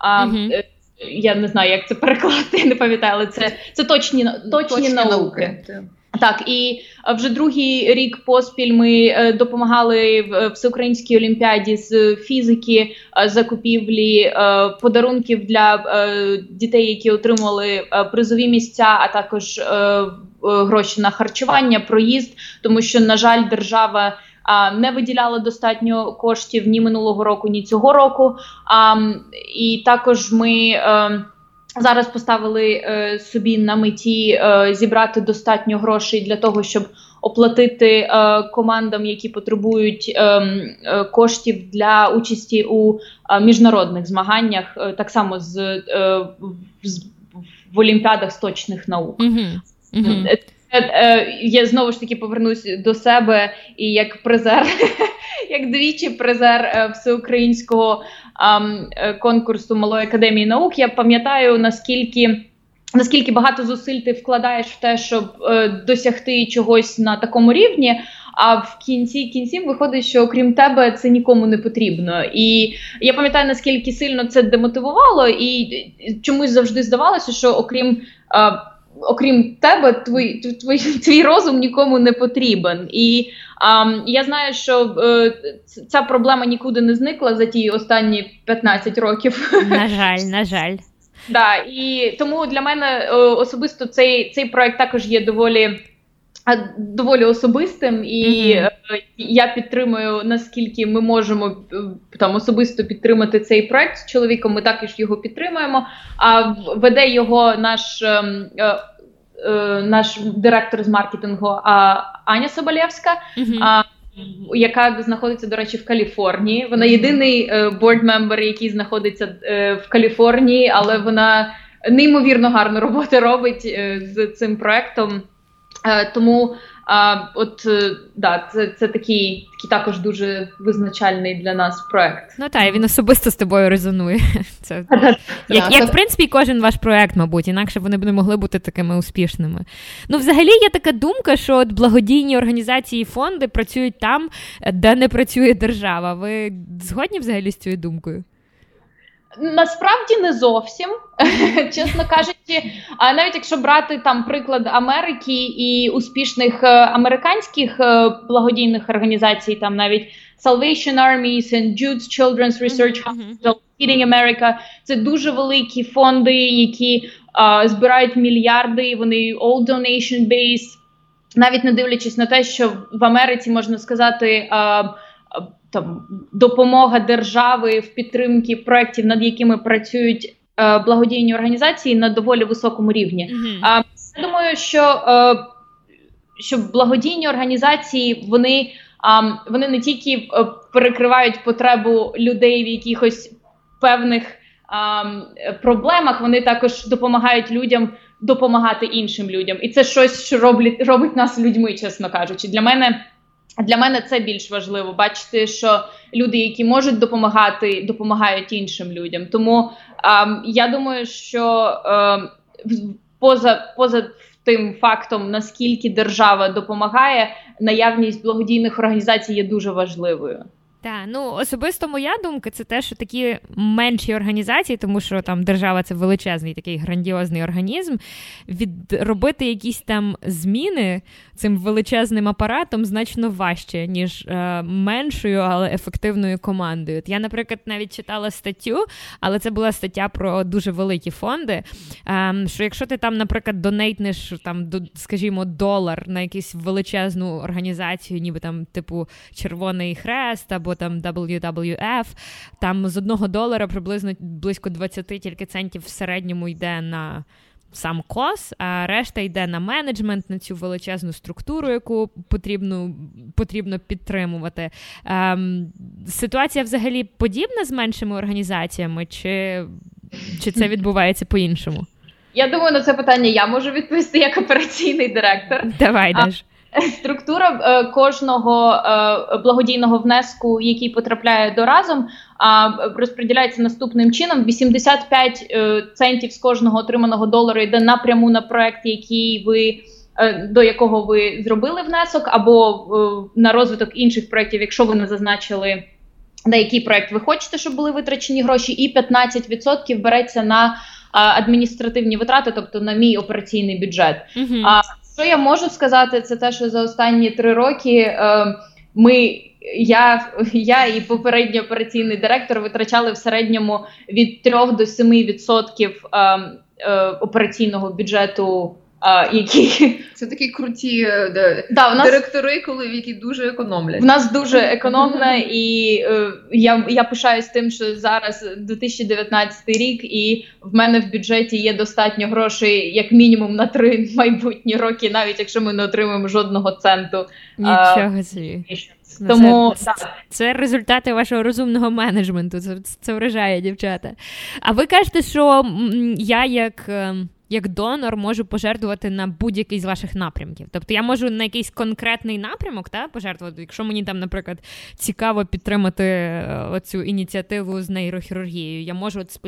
Speaker 1: Mm-hmm. Я не знаю, як це перекласти, не пам'ятаю, але це це точні точні, точні науки. науки. Так, і вже другий рік поспіль ми е, допомагали в всеукраїнській олімпіаді з фізики, е, закупівлі е, подарунків для дітей, які отримали призові місця, а також гроші на харчування, проїзд, тому що, на жаль, держава. Не виділяла достатньо коштів ні минулого року, ні цього року. І також ми Зараз поставили е, собі на меті е, зібрати достатньо грошей для того, щоб оплатити е, командам, які потребують ем, е, коштів для участі у е, міжнародних змаганнях, е, так само з, з в олімпіадах з точних наук. Mm-hmm. Mm-hmm. Я знову ж таки повернусь до себе і як призер, як двічі призер всеукраїнського Е, конкурсу Малої академії наук. Я пам'ятаю наскільки. Наскільки багато зусиль ти вкладаєш в те, щоб е, досягти чогось на такому рівні, а в кінці кінців виходить, що окрім тебе це нікому не потрібно. І я пам'ятаю, наскільки сильно це демотивувало, і чомусь завжди здавалося, що окрім е, окрім тебе, твій твій, твій розум нікому не потрібен. І а, я знаю, що е, ця проблема нікуди не зникла за ті останні 15 років.
Speaker 3: На жаль, на жаль.
Speaker 1: Да, і тому для мене е, особисто цей цей проект також є доволі доволі особистим, і mm-hmm. я підтримую наскільки ми можемо е, там особисто підтримати цей проект з чоловіком. Ми також його підтримуємо. А веде його наш. Ем, Е, наш директор з маркетингу Аня Соболєвська. Uh-huh. Яка знаходиться, до речі, в Каліфорнії. Вона єдиний board member, який знаходиться в Каліфорнії, але вона неймовірно гарну роботу робить з цим проектом. Тому а, от да, це це такий такий також дуже визначальний для нас проект.
Speaker 3: Ну так, він особисто з тобою резонує. Це як, як в принципі кожен ваш проект, мабуть, інакше вони б не могли бути такими успішними. Ну, взагалі, є така думка, що от благодійні організації і фонди працюють там, де не працює держава. Ви згодні взагалі з цією думкою?
Speaker 1: Насправді не зовсім, чесно кажучи, а навіть якщо брати там приклад Америки і успішних е, американських е, благодійних організацій, там навіть Salvation Army, St. Jude's Children's Research Hospital, Feeding America, це дуже великі фонди, які uh, збирають мільярди. Вони all donation based, навіть не дивлячись на те, що в Америці можна сказати. Uh, там допомога держави в підтримці проєктів, над якими працюють е, благодійні організації на доволі високому рівні. Mm-hmm. Я думаю, що що благодійні організації вони вони не тільки перекривають потребу людей в якихось певних проблемах, вони також допомагають людям допомагати іншим людям. І це щось, що роблять, робить нас людьми, чесно кажучи. Для мене для мене це більш важливо бачити, що люди, які можуть допомагати, допомагають іншим людям. Тому ем, я думаю, що ем, поза поза тим фактом, наскільки держава допомагає, наявність благодійних організацій є дуже важливою.
Speaker 3: Так, ну особисто моя думка, це те, що такі менші організації, тому що там держава це величезний такий грандіозний організм. Відробити якісь там зміни цим величезним апаратом значно важче, ніж е, меншою, але ефективною командою. Я, наприклад, навіть читала статтю, але це була стаття про дуже великі фонди. Е, що якщо ти там, наприклад, донейтнеш там, до, скажімо, долар на якусь величезну організацію, ніби там, типу, Червоний Хрест або там WWF, там з одного долара приблизно близько 20 тільки центів в середньому йде на сам кос, а решта йде на менеджмент, на цю величезну структуру, яку потрібно потрібно підтримувати. Ем, Ситуація взагалі подібна з меншими організаціями, чи, чи це відбувається по-іншому?
Speaker 1: Я думаю, на це питання я можу відповісти як операційний директор.
Speaker 3: Давай, Даш.
Speaker 1: Структура е, кожного е, благодійного внеску, який потрапляє до разом, розподіляється наступним чином: 85 е, центів з кожного отриманого долару йде напряму на проект, який ви. До якого ви зробили внесок, або на розвиток інших проєктів, якщо ви не зазначили, на який проект ви хочете, щоб були витрачені гроші, і 15% береться на адміністративні витрати, тобто на мій операційний бюджет. Uh-huh. Що я можу сказати, це те, що за останні три роки е, ми. Я я і попередній операційний директор витрачали в середньому від 3 до 7% е, е, операційного бюджету а, які
Speaker 4: це такі круті е, де, да, нас, директори, коли які дуже економлять.
Speaker 1: В нас дуже економне, і е, я я пишаюсь тим, що зараз 2019 рік, і в мене в бюджеті є достатньо грошей, як мінімум, на три майбутні роки, навіть якщо ми не отримаємо жодного центу.
Speaker 3: Нічого собі. Тому це, це, це результати вашого розумного менеджменту. Це це вражає, дівчата. А ви кажете, що я як ем, як донор можу пожертвувати на будь-який з ваших напрямків. Тобто я можу на якийсь конкретний напрямок та, пожертвувати, якщо мені там, наприклад, цікаво підтримати е, оцю ініціативу з нейрохірургією, я можу от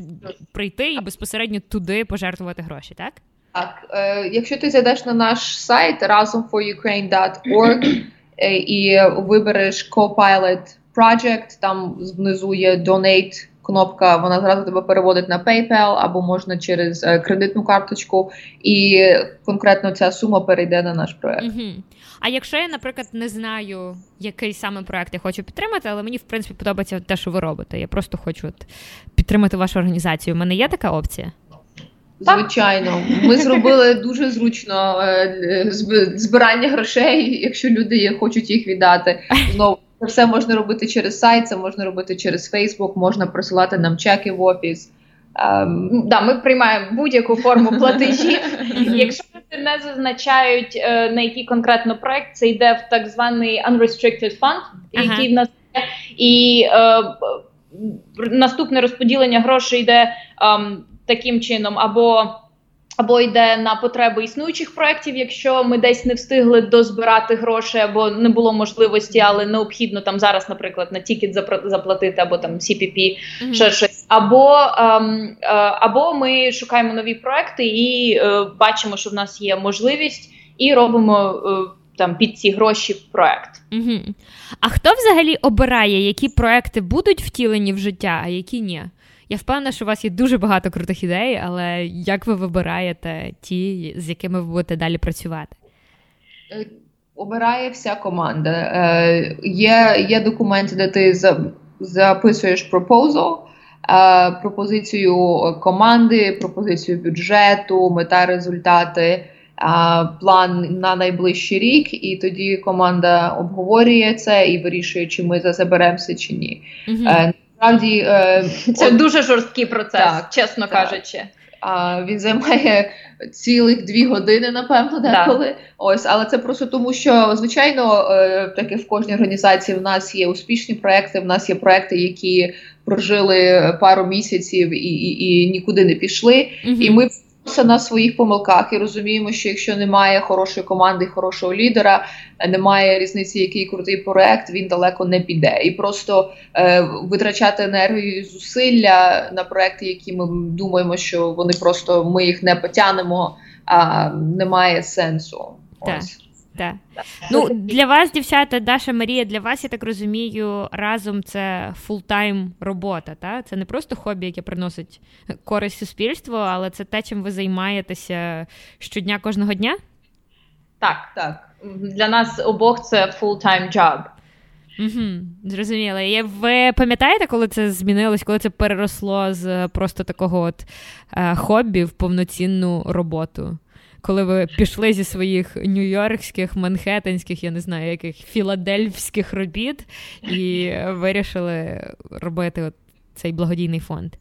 Speaker 3: прийти і безпосередньо туди пожертвувати гроші, так?
Speaker 4: Так, е, якщо ти зайдеш на наш сайт razumforukraine.org е, і вибереш Copilot Project, там внизу є Donate кнопка, вона зразу тебе переводить на PayPal або можна через е, кредитну карточку, і конкретно ця сума перейде на наш проект. Угу.
Speaker 3: А якщо я, наприклад, не знаю, який саме проект я хочу підтримати, але мені в принципі подобається те, що ви робите. Я просто хочу от, підтримати вашу організацію. У мене є така опція?
Speaker 4: Звичайно, ми зробили дуже зручно е, збирання грошей, якщо люди хочуть їх віддати. Знову це все можна робити через сайт, це можна робити через Фейсбук, можна просилати нам чеки в офіс.
Speaker 1: Um, да, Ми приймаємо будь-яку форму платежів. Якщо люди не зазначають, е, на який конкретно проект, це йде в так званий Unrestricted Fund, який в нас є. І е, наступне розподілення грошей йде е, таким чином, або або йде на потреби існуючих проєктів, якщо ми десь не встигли дозбирати гроші, або не було можливості, але необхідно там зараз, наприклад, на тікет заплатити, або там CPP, mm-hmm. ще щось. Або ем, е, або ми шукаємо нові проекти і е, бачимо, що в нас є можливість, і робимо е, там під ці гроші проект.
Speaker 3: Угу. А хто взагалі обирає, які проекти будуть втілені в життя, а які ні? Я впевнена, що у вас є дуже багато крутих ідей, але як ви вибираєте ті, з якими ви будете далі працювати?
Speaker 4: Е, обирає вся команда. Е, Є є документи, де ти записуєш пропозал, е, пропозицію команди, пропозицію бюджету, мета результати, е, план на найближчий рік, і тоді команда обговорює це і вирішує, чи ми за заберемося чи ні. Угу насправді е,
Speaker 1: це от, дуже жорсткий процес, так, чесно так. кажучи.
Speaker 4: А він займає цілих дві години, напевно, деколи. Да. Ось, але це просто тому, що звичайно, е, так як в кожній організації в нас є успішні проекти. В нас є проекти, які прожили пару місяців і і, і нікуди не пішли. Угу. І ми на своїх помилках і розуміємо, що якщо немає хорошої команди, хорошого лідера, немає різниці, який крутий проект, він далеко не піде. І просто е, витрачати енергію і зусилля на проекти, які ми думаємо, що вони просто ми їх не потянемо, а немає сенсу.
Speaker 3: Ось. Так. Ну, Для вас, дівчата, Даша Марія, для вас, я так розумію, Разом це full-time робота. Та? Це не просто хобі, яке приносить користь суспільству, але це те, чим ви займаєтеся щодня кожного дня?
Speaker 1: Так, так. Для нас обох це full-time job.
Speaker 3: Угу, Зрозуміло. І ви пам'ятаєте, коли це змінилось, коли це переросло з просто такого от е, хобі в повноцінну роботу? Коли ви пішли зі своїх нью-йоркських, манхеттенських, я не знаю, яких філадельфських робіт і вирішили робити от цей благодійний фонд?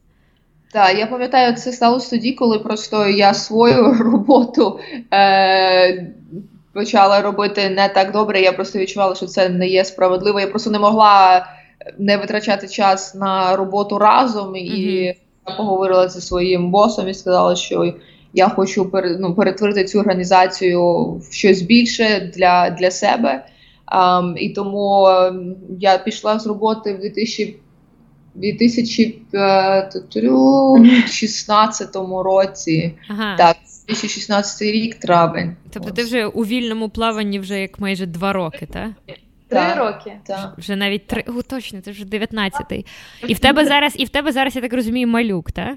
Speaker 4: Так, я пам'ятаю, це сталося тоді, коли просто я свою роботу е, почала робити не так добре. Я просто відчувала, що це не є справедливо. Я просто не могла не витрачати час на роботу разом. І mm-hmm. я поговорила зі своїм босом і сказала, що я хочу ну, перетворити цю організацію в щось більше для для себе. Um, і тому я пішла з роботи в 2000, 2016 році. Ага. Так, 2016 рік травень.
Speaker 3: Тобто Ось. ти вже у вільному плаванні вже як майже два роки, так?
Speaker 1: Три роки.
Speaker 3: Так. Вже навіть три. О, точно, це вже 19-й. І в тебе зараз, і в тебе зараз, я так розумію, малюк, так?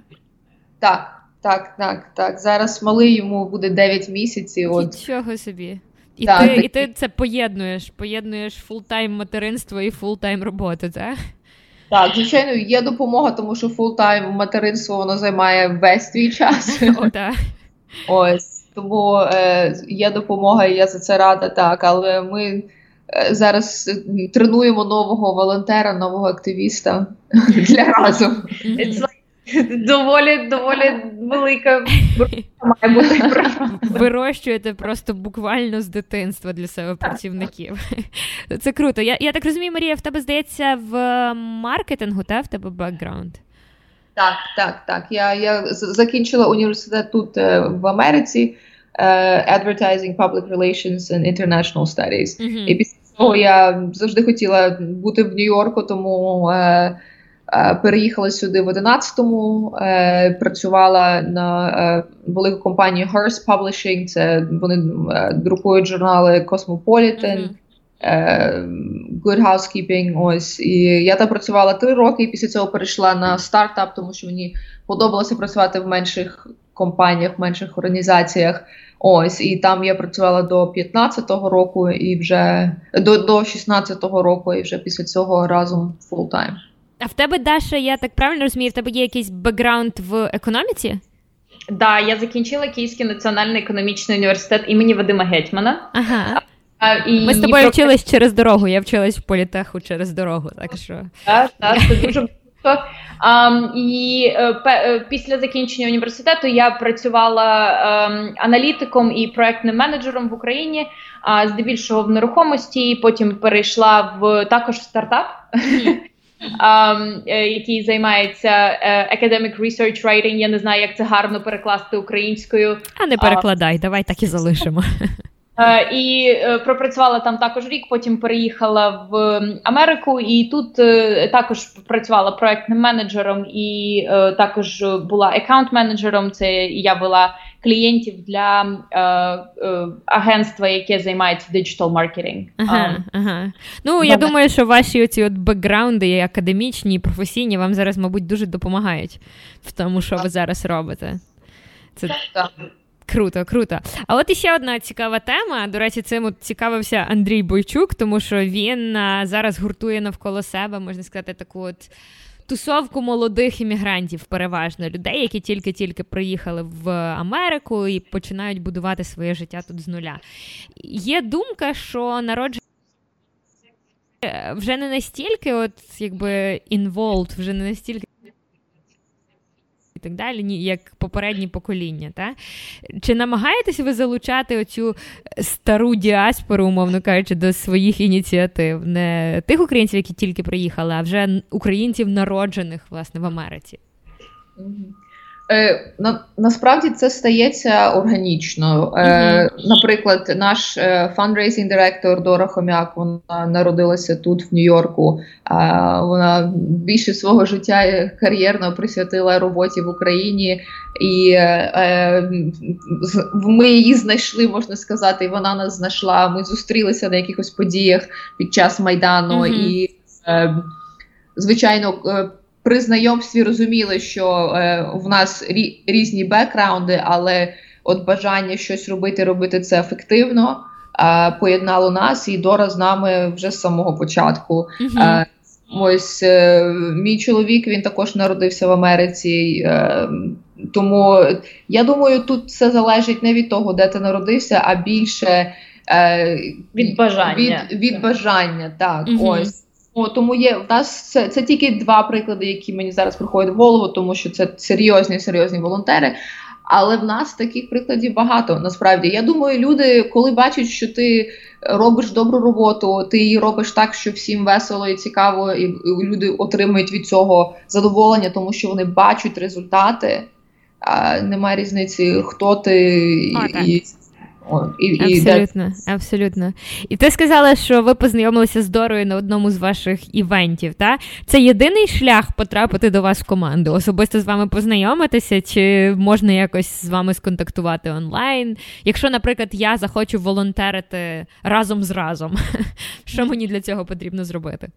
Speaker 4: Так. Так, так, так. Зараз малий йому буде 9 місяців.
Speaker 3: От. Нічого собі. І так, ти так. і ти це поєднуєш, поєднуєш full-time материнство і full-time роботу, так?
Speaker 4: Так, звичайно, є допомога, тому що full-time материнство воно займає весь твій час.
Speaker 3: О, так.
Speaker 4: Ось. Тому е, є допомога, і я за це рада, так. Але ми е, зараз тренуємо нового волонтера, нового активіста для Разому. It's like
Speaker 1: доволі доволі велика має бути.
Speaker 3: Вирощуєте просто буквально з дитинства для себе працівників. Це круто. Я я так розумію, Марія, в тебе здається в маркетингу, та в тебе бекграунд?
Speaker 4: Так, так, так. Я я закінчила університет тут е, в Америці. Uh, Advertising, Public Relations and International Studies. Mm-hmm. І після цього я завжди хотіла бути в Нью-Йорку, тому Е, переїхала сюди в 11-му, е, працювала на е, велику компанію Hearst Publishing, Це вони друкують журнали Cosmopolitan, Good Housekeeping. Ось і я там працювала три роки. і Після цього перейшла на стартап, тому що мені подобалося працювати в менших компаніях, в менших організаціях. Ось і там я працювала до 15-го року, і вже до до 16-го року, і вже після цього разом time.
Speaker 3: А в тебе, Даша, я так правильно розумію, в тебе є якийсь бекграунд в економіці?
Speaker 1: Так, да, я закінчила Київський національний економічний університет імені Вадима Гетьмана.
Speaker 3: Ага. А, і Ми з тобою про... вчились через дорогу. Я вчилась в політеху через дорогу. Так що
Speaker 1: так, так, це дуже. Um, і uh, після закінчення університету я працювала um, аналітиком і проектним менеджером в Україні, uh, здебільшого в нерухомості. Потім перейшла в також в стартап який займається uh, academic research writing. Я не знаю, як це гарно перекласти українською.
Speaker 3: А не перекладай, uh, давай так і залишимо.
Speaker 1: Uh, і uh, пропрацювала там також рік, потім переїхала в Америку, і тут uh, також працювала проектним менеджером, і також була аккаунт-менеджером. Це я була клієнтів для е, е, агентства, яке займається диджитал маркетинг.
Speaker 3: Ага, um, ага. Ну я думаю, що ваші оці от бекграунди, академічні, і професійні, вам зараз, мабуть, дуже допомагають в тому, що ви зараз робите. Це так. Круто, круто. А от іще одна цікава тема. До речі, цим от цікавився Андрій Бойчук, тому що він зараз гуртує навколо себе, можна сказати, таку от тусовку молодих іммігрантів, переважно людей, які тільки-тільки приїхали в Америку і починають будувати своє життя тут з нуля. Є думка, що народження. вже не настільки, от якби involved, вже не настільки. Так далі, ні, як попередні покоління. Та? Чи намагаєтесь ви залучати оцю стару діаспору, умовно кажучи, до своїх ініціатив? Не тих українців, які тільки приїхали, а вже українців, народжених власне в Америці?
Speaker 4: Е, на, Насправді це стається органічно. Е. Наприклад, наш е, фандрейзинг директор Дора Хомяк вона народилася тут, в Нью-Йорку. Е, вона більше свого життя кар'єрно присвятила роботі в Україні, і е, ми її знайшли, можна сказати, і вона нас знайшла. Ми зустрілися на якихось подіях під час майдану uh-huh. і. Звичайно, при знайомстві розуміли, що е, в нас рі, різні бекграунди, але от бажання щось робити, робити це ефективно. Е, поєднало нас, і Дора з нами вже з самого початку. Uh-huh. Е, ось е, мій чоловік він також народився в Америці. Е, тому я думаю, тут все залежить не від того, де ти народився, а більше
Speaker 1: е, від бажання.
Speaker 4: Від, від бажання, так. Uh-huh. ось. О, тому є в нас це це тільки два приклади, які мені зараз приходять в голову, тому що це серйозні серйозні волонтери. Але в нас таких прикладів багато. Насправді я думаю, люди, коли бачать, що ти робиш добру роботу, ти її робиш так, що всім весело і цікаво, і люди отримують від цього задоволення, тому що вони бачать результати. А Немає різниці, хто ти
Speaker 3: О, і, і, Абсолютно, і абсолютно. І ти сказала, що ви познайомилися з Дорою на одному з ваших івентів. Та? Це єдиний шлях потрапити до вас в команду, особисто з вами познайомитися, чи можна якось з вами сконтактувати онлайн? Якщо, наприклад, я захочу волонтерити разом з разом, що мені для цього потрібно зробити?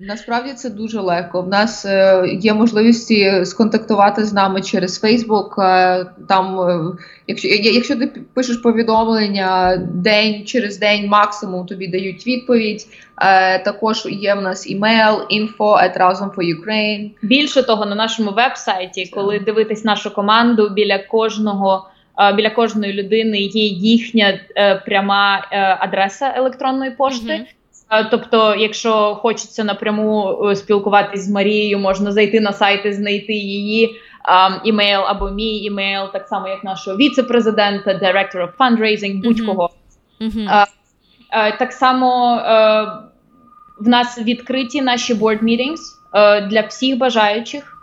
Speaker 4: Насправді це дуже легко. В нас е, є можливості сконтактувати з нами через Facebook. Е, там, е, якщо якщо ти пишеш повідомлення день через день, максимум тобі дають відповідь. Е, також є в нас імейл info at разом for Ukraine.
Speaker 1: Більше того, на нашому веб-сайті, коли дивитись нашу команду біля кожного. Е, біля кожної людини є їхня е, пряма адреса електронної пошти. Mm-hmm. Тобто, якщо хочеться напряму е, спілкуватись з Марією, можна зайти на сайт і знайти її імейл або мій імейл, так само як нашого віце-президента, Director of Fundraising, будь-кого. А, а, так само а, е, в нас відкриті наші board meetings е, для всіх бажаючих.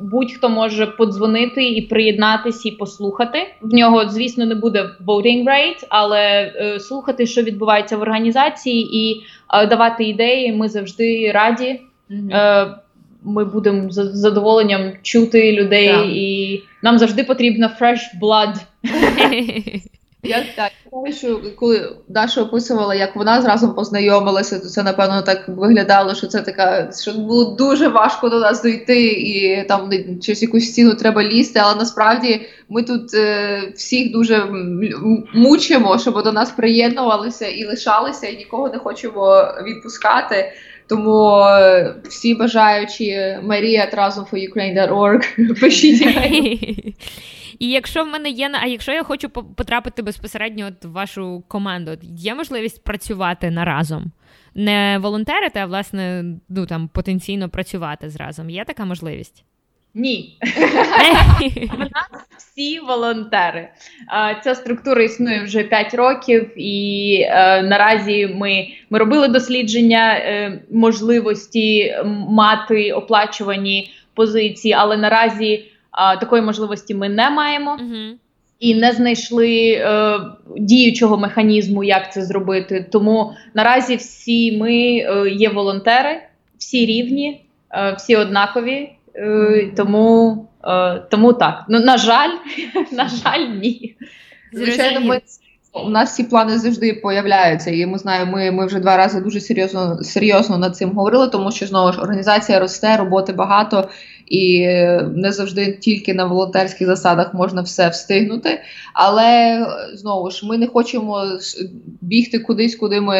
Speaker 1: Будь-хто може подзвонити і приєднатися і послухати. В нього, звісно, не буде voting rate, але е, слухати, що відбувається в організації, і е, давати ідеї. Ми завжди раді. Mm-hmm. Ми будемо з задоволенням чути людей, yeah. і нам завжди потрібна fresh blood.
Speaker 4: Я так що коли Даша описувала, як вона зразу познайомилася, то це напевно так виглядало, що це така, що було дуже важко до нас дойти, і там через якусь стіну треба лізти. Але насправді ми тут е, всіх дуже мучимо, щоб до нас приєднувалися і лишалися, і нікого не хочемо відпускати. Тому е, всі бажаючі Марія Ukraine.org пишіть.
Speaker 3: І якщо в мене є а якщо я хочу потрапити безпосередньо от в вашу команду, є можливість працювати наразом? Не волонтерити, а власне ну там потенційно працювати зразом. Є така можливість?
Speaker 1: Ні. В нас всі волонтери. Ця структура існує вже 5 років, і е, наразі ми ми робили дослідження е, можливості мати оплачувані позиції, але наразі а, такої можливості ми не маємо. І не знайшли е, діючого механізму, як це зробити. Тому наразі всі ми е, є волонтери, всі рівні, е, всі однакові. Е, тому е, тому так. Ну на жаль, на жаль, ні.
Speaker 4: Звичайно, ми у нас ці плани завжди появляються, і ми знаємо, ми ми вже два рази дуже серйозно серйозно над цим говорили, тому що знову ж організація росте, роботи багато, і не завжди тільки на волонтерських засадах можна все встигнути. Але знову ж ми не хочемо бігти кудись, куди ми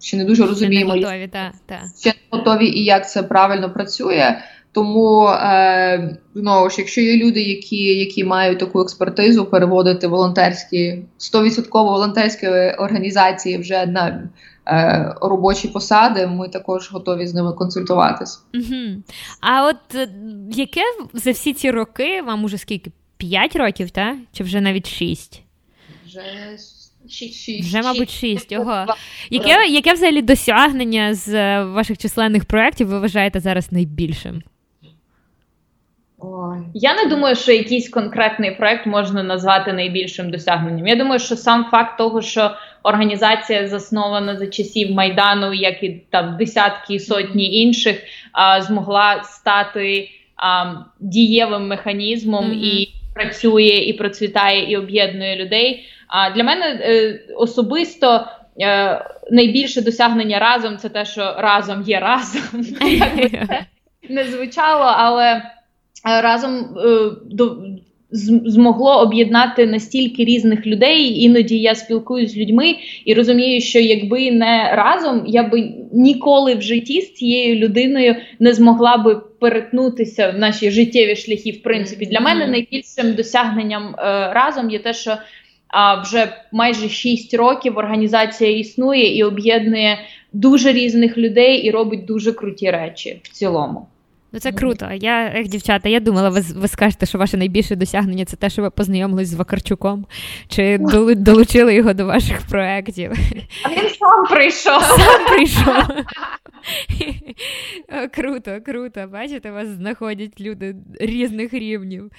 Speaker 4: ще не дуже розуміємо,
Speaker 3: ще не готові, та, та.
Speaker 4: ще не готові і як це правильно працює. Тому е, знову ж, якщо є люди, які які мають таку експертизу, переводити волонтерські 100% волонтерські організації вже на робочі посади, ми також готові з ними консультуватись.
Speaker 3: Угу. А от е, яке за всі ці роки вам уже скільки? П'ять років, так? Чи вже навіть шість?
Speaker 4: Вже шість.
Speaker 3: Вже, мабуть, шість. Ого. Яке яке взагалі досягнення з е, ваших численних проєктів ви вважаєте зараз найбільшим?
Speaker 1: Ой. Я не думаю, що якийсь конкретний проект можна назвати найбільшим досягненням. Я думаю, що сам факт того, що організація заснована за часів майдану, як і там десятки і сотні інших, а, змогла стати а, дієвим механізмом mm-hmm. і працює, і процвітає, і об'єднує людей. А для мене е, особисто. Е, найбільше досягнення разом це те, що разом є разом. Як би це не звучало, але разом е, до. Змогло об'єднати настільки різних людей. Іноді я спілкуюся з людьми і розумію, що якби не разом, я би ніколи в житті з цією людиною не змогла би перетнутися в наші життєві шляхи. В принципі, для мене найбільшим досягненням е, разом є те, що а, вже майже 6 років організація існує і об'єднує дуже різних людей і робить дуже круті речі в цілому.
Speaker 3: Ну це круто. Я, ех, дівчата, я думала, ви ви скажете, що ваше найбільше досягнення це те, що ви познайомились з Вакарчуком, чи долучили його до ваших проєктів.
Speaker 1: А він сам прийшов.
Speaker 3: Сам прийшов. Круто, круто. Бачите, вас знаходять люди різних рівнів.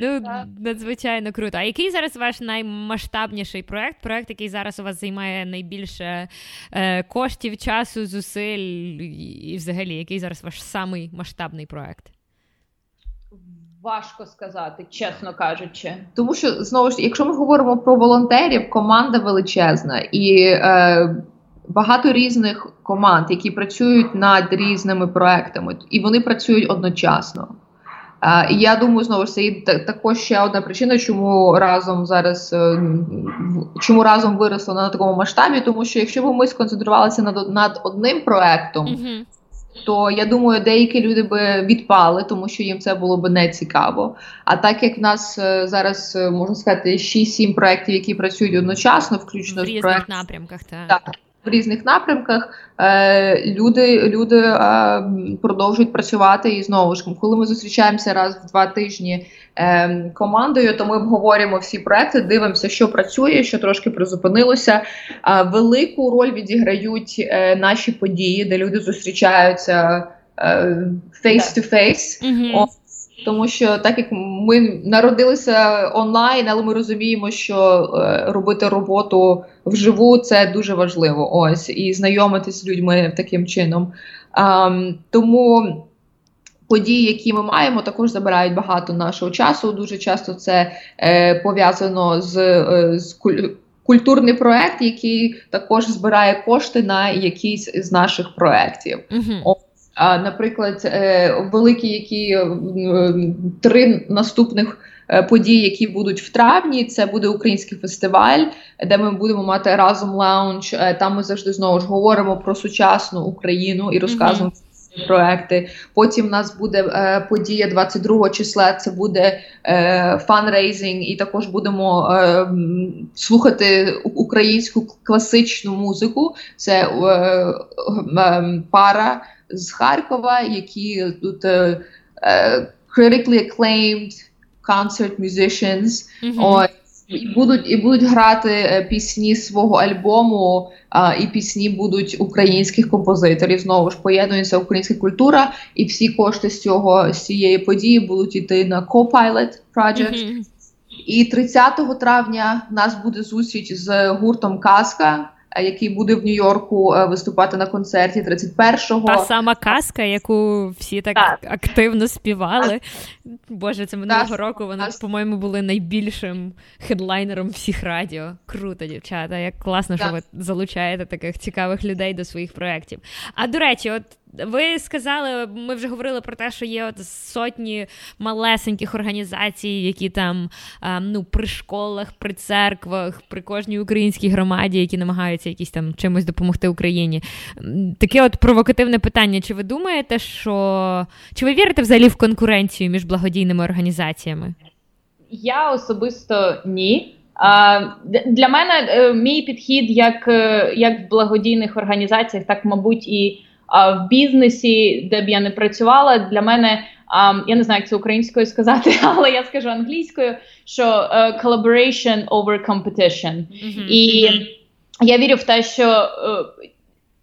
Speaker 3: Ну, Надзвичайно круто. А який зараз ваш наймасштабніший проєкт? Проєкт, який зараз у вас займає найбільше е, коштів, часу, зусиль, і взагалі, який зараз ваш самий масштабний проєкт?
Speaker 1: Важко сказати, чесно кажучи,
Speaker 4: тому що знову ж якщо ми говоримо про волонтерів, команда величезна і е, багато різних команд, які працюють над різними проектами, і вони працюють одночасно. Uh, і я думаю, знову ж це також ще одна причина, чому разом зараз е, чому разом виросло на такому масштабі, тому що якщо б ми сконцентрувалися над над одним проектом, mm-hmm. То я думаю, деякі люди би відпали, тому що їм це було б не цікаво. А так як в нас е, зараз е, можна сказати 6-7 проєктів, які працюють одночасно, включно
Speaker 3: в різних
Speaker 4: з проект...
Speaker 3: напрямках, так.
Speaker 4: так в різних напрямках е, люди люди е, продовжують працювати. І знову ж коли ми зустрічаємося раз в два тижні е, командою, то ми обговорюємо всі проекти, дивимося, що працює, що трошки призупинилося. Е, велику роль відіграють е, наші події, де люди зустрічаються face to face. Тому що так як ми народилися онлайн, але ми розуміємо, що е, робити роботу вживу це дуже важливо. Ось і знайомитись з людьми таким чином. А, тому події, які ми маємо, також забирають багато нашого часу. Дуже часто це е, пов'язано з, е, з культурний проект, який також збирає кошти на якийсь з наших проєктів. Uh-huh. А, Наприклад, е, великі які е, три наступних е, події, які будуть в травні, це буде український фестиваль, де ми будемо мати Разом lounge. Там ми завжди знову ж говоримо про сучасну Україну і розказуємо. Mm-hmm. Проекти. Потім у нас буде е, подія 22 числа. Це буде е, фанрейзинг, і також будемо е, слухати українську класичну музику. Це е, е, пара з Харкова, які тут uh, uh, critically acclaimed concert musicians. Mm-hmm. І будуть і будуть грати е, пісні свого альбому, а, і пісні будуть українських композиторів. Знову ж поєднується українська культура, і всі кошти з цього з цієї події будуть йти на Co-Pilot Project. Mm-hmm. І 30 травня в нас буде зустріч з гуртом Казка. Е, який буде в Нью-Йорку е, виступати на концерті 31-го.
Speaker 3: Та сама казка, яку всі так, так. активно співали. Боже, це минулого так. року вони, по-моєму, були найбільшим хедлайнером всіх радіо. Круто, дівчата. Як класно, так. що ви залучаєте таких цікавих людей до своїх проєктів. А до речі, от ви сказали, ми вже говорили про те, що є от сотні малесеньких організацій, які там ну, при школах, при церквах, при кожній українській громаді, які намагаються якісь там чимось допомогти Україні. Таке от провокативне питання: чи ви думаєте, що чи ви вірите взагалі в конкуренцію між благодійними організаціями?
Speaker 1: Я особисто ні. Для мене е, мій підхід як е, як в благодійних організаціях, так мабуть, і в бізнесі, де б я не працювала, для мене я не знаю, як це українською сказати, але я скажу англійською, що uh, collaboration over competition. Mm-hmm. І я вірю в те, що uh,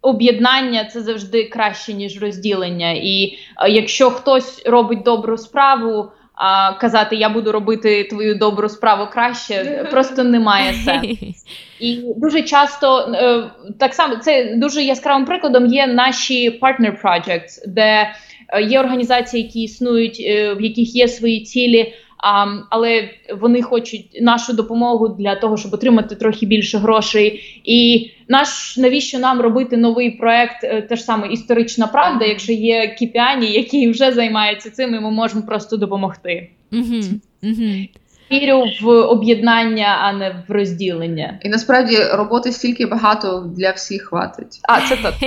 Speaker 1: об'єднання це завжди краще, ніж розділення. І е, якщо хтось робить добру справу, а казати я буду робити твою добру справу краще, просто немає сенсу. І дуже часто е, так само це дуже яскравим прикладом є наші partner projects, де е, є організації, які існують, е, в яких є свої цілі. А, але вони хочуть нашу допомогу для того, щоб отримати трохи більше грошей. І наш навіщо нам робити новий проект? Теж те ж саме історична правда, якщо є кіпіані, які вже займаються цим, і ми можемо просто допомогти. Вірю в об'єднання, а не в розділення.
Speaker 4: І насправді роботи стільки багато для всіх хватить.
Speaker 1: А це так.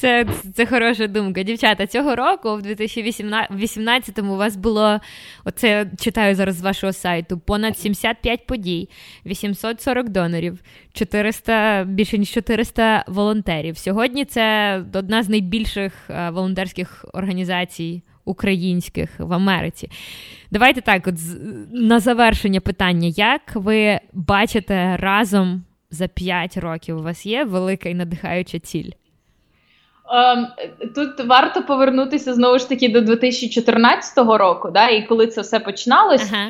Speaker 3: Це це хороша думка. Дівчата, цього року, в 2018-му, у вас було оце читаю зараз з вашого сайту: понад 75 подій, 840 донорів, 400, більше ніж 400 волонтерів. Сьогодні це одна з найбільших е, волонтерських організацій українських в Америці. Давайте так, от на завершення питання: як ви бачите разом за 5 років? У вас є велика і надихаюча ціль?
Speaker 1: Ем, тут варто повернутися знову ж таки до 2014 року, да, і коли це все починалось. Ага.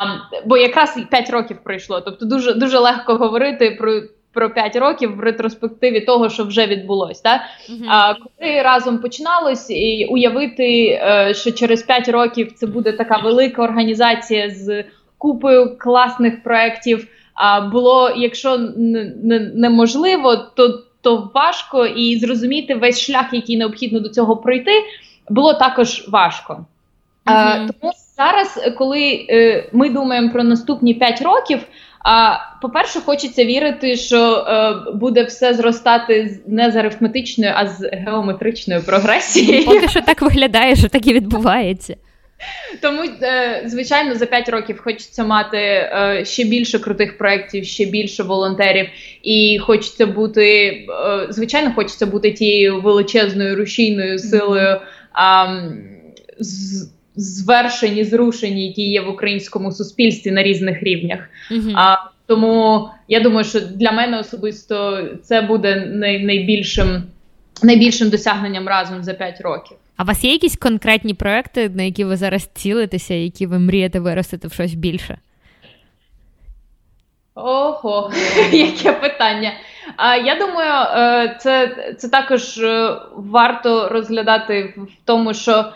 Speaker 1: Ем, бо якраз 5 років пройшло. Тобто дуже дуже легко говорити про про 5 років в ретроспективі того, що вже відбулось. Да? Uh-huh. А коли разом починалось, і уявити, е, що через 5 років це буде така велика організація з купою класних проєктів, а було, якщо неможливо, то то важко і зрозуміти весь шлях, який необхідно до цього пройти, було також важко. Uh-huh. А, Тому зараз, коли е, ми думаємо про наступні 5 років. А по-перше, хочеться вірити, що е, буде все зростати не з арифметичною, а з геометричною прогресією.
Speaker 3: Поки що так виглядає, що так і відбувається.
Speaker 1: Тому, е, звичайно, за 5 років хочеться мати е, ще більше крутих проєктів, ще більше волонтерів, і хочеться бути, е, звичайно, хочеться бути тією величезною рушійною силою. З звершені, зрушені, які є в українському суспільстві на різних рівнях. Uh-huh. А тому я думаю, що для мене особисто це буде най- найбільшим найбільшим досягненням разом за 5 років.
Speaker 3: А у вас є якісь конкретні проекти, на які ви зараз цілитеся, які ви мрієте виростити в щось більше?
Speaker 1: Ого, яке питання. А я думаю, е, це це також е, варто розглядати в тому, що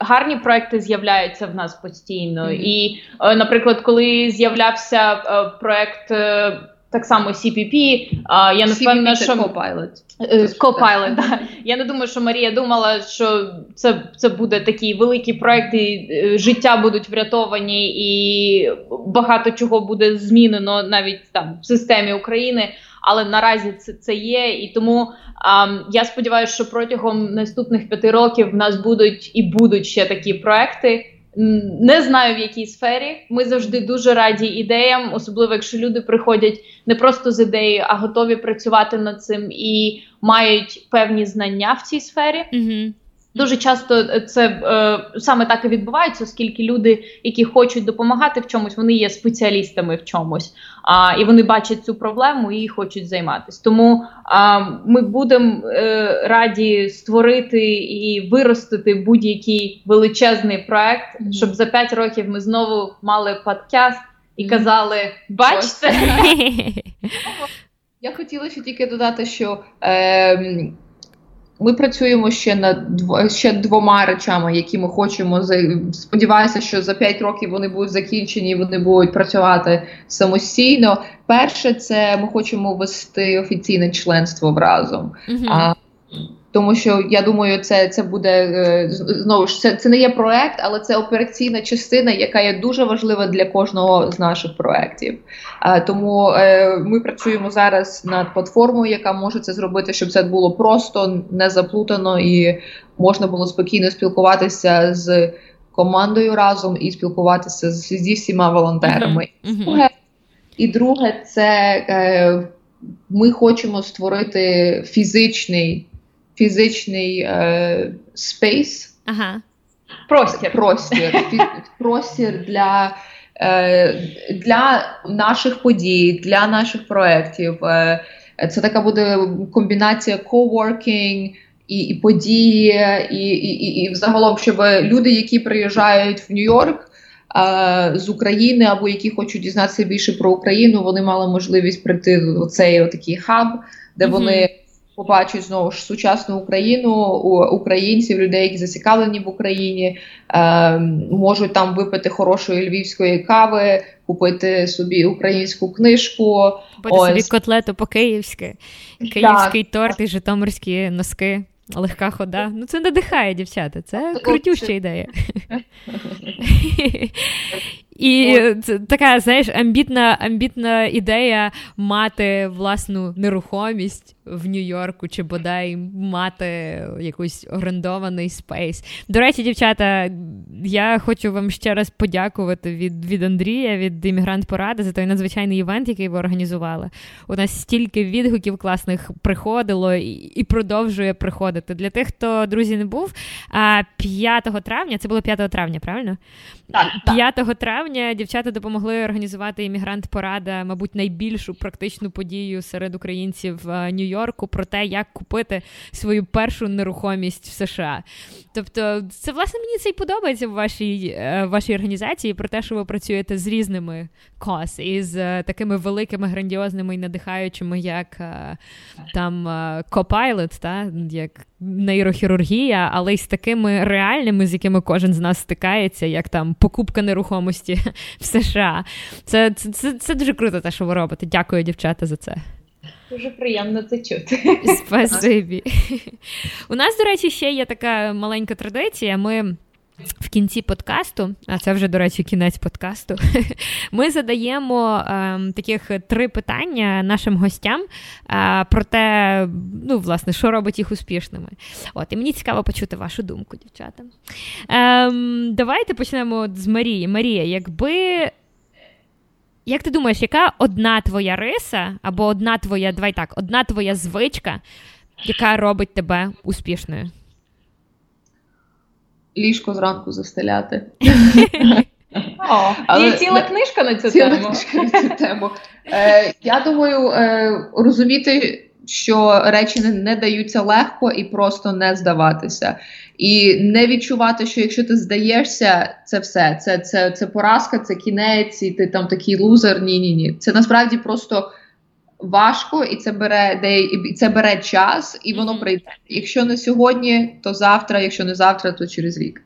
Speaker 1: гарні проекти з'являються в нас постійно. Mm-hmm. І, е, наприклад, коли з'являвся е, проект. Е, так само CPP, я не впевнена, що
Speaker 4: Copilot.
Speaker 1: Copilot, да. Я не думаю, що Марія думала, що це це буде такий великий проект, і життя будуть врятовані, і багато чого буде змінено навіть там в системі України але наразі це це є. І тому а, я сподіваюся, що протягом наступних п'яти років в нас будуть і будуть ще такі проекти. Не знаю в якій сфері. Ми завжди дуже раді ідеям, особливо якщо люди приходять не просто з ідеєю, а готові працювати над цим і мають певні знання в цій сфері. Mm-hmm. Дуже часто е, це е, саме так і відбувається, оскільки люди, які хочуть допомагати в чомусь, вони є спеціалістами в чомусь, а, і вони бачать цю проблему і хочуть займатися. Тому а, ми будемо е, раді створити і виростити будь-який величезний проект, mm-hmm. щоб за 5 років ми знову мали подкаст і казали: бачите,
Speaker 4: я хотіла ще тільки додати, що. Е, ми працюємо ще над ще двома речами, які ми хочемо Сподіваюся, що за 5 років вони будуть закінчені, вони будуть працювати самостійно. Перше, це ми хочемо ввести офіційне членство в разом. Uh-huh. А тому що я думаю, це це буде е, знову ж це це не є проект, але це операційна частина, яка є дуже важлива для кожного з наших проєктів. Тому е, ми працюємо зараз над платформою, яка може це зробити, щоб це було просто не заплутано і можна було спокійно спілкуватися з командою Разом і спілкуватися з, зі всіма волонтерами. Uh-huh. І друге, це е, ми хочемо створити фізичний фізичний е, space.
Speaker 3: Ага.
Speaker 4: Простір. Простір, простір для е, для наших подій, для наших проєктів. Е, це така буде комбінація coworking і і події, і, і, і, і взагалом, щоб люди, які приїжджають в Нью-Йорк. З України або які хочуть дізнатися більше про Україну, вони мали можливість прийти в цей такий хаб, де mm-hmm. вони побачать знову ж сучасну Україну, українців, людей, які зацікавлені в Україні, е, можуть там випити хорошої львівської кави, купити собі українську книжку,
Speaker 3: Купити собі котлету по київськи київський так. торт і житомирські носки. Легка хода. Ну це надихає дівчата. Це крутюща ідея. І це така, знаєш, амбітна амбітна ідея мати власну нерухомість в Нью-Йорку, чи бодай мати якийсь орендований space. До речі, дівчата, я хочу вам ще раз подякувати від від Андрія, від Іммігрант Поради за той надзвичайний івент, який ви організували. У нас стільки відгуків класних приходило і, і продовжує приходити. Для тих, хто друзі не був, 5 травня, це було 5 травня, правильно?
Speaker 4: Так,
Speaker 3: 5 так. травня дівчата допомогли організувати Іммігрант Порада, мабуть, найбільшу практичну подію серед українців Нью-Йорку про те, як купити свою першу нерухомість в США. Тобто, це власне мені це й подобається в вашій е, в вашій організації про те, що ви працюєте з різними кос і з е, такими великими, грандіозними і надихаючими, як е, там Copilot, та як нейрохірургія, але й з такими реальними, з якими кожен з нас стикається, як там покупка нерухомості в США. Це, це, це, це дуже круто, те, що ви робите. Дякую, дівчата, за це.
Speaker 1: Дуже приємно це чути.
Speaker 3: Спасибі. У нас, до речі, ще є така маленька традиція. Ми. В кінці подкасту, а це вже, до речі, кінець подкасту, ми задаємо е, таких три питання нашим гостям е, про те, ну, власне, що робить їх успішними. От, І мені цікаво почути вашу думку, дівчата. Е, давайте почнемо з Марії. Марія, якби як ти думаєш, яка одна твоя риса, або одна твоя, давай так, одна твоя звичка, яка робить тебе успішною?
Speaker 4: Ліжко зранку застеляти.
Speaker 1: О, Але... Є ціла книжка на цю ціла тему. Книжка на цю тему.
Speaker 4: Е, Я думаю, е, розуміти, що речі не, не даються легко і просто не здаватися. І не відчувати, що якщо ти здаєшся, це все. Це це, це поразка, це кінець, і ти там такий лузер. Ні, ні, ні. Це насправді просто важко, і це бере де і це бере час, і воно прийде. Якщо не сьогодні, то завтра. Якщо не завтра, то через рік.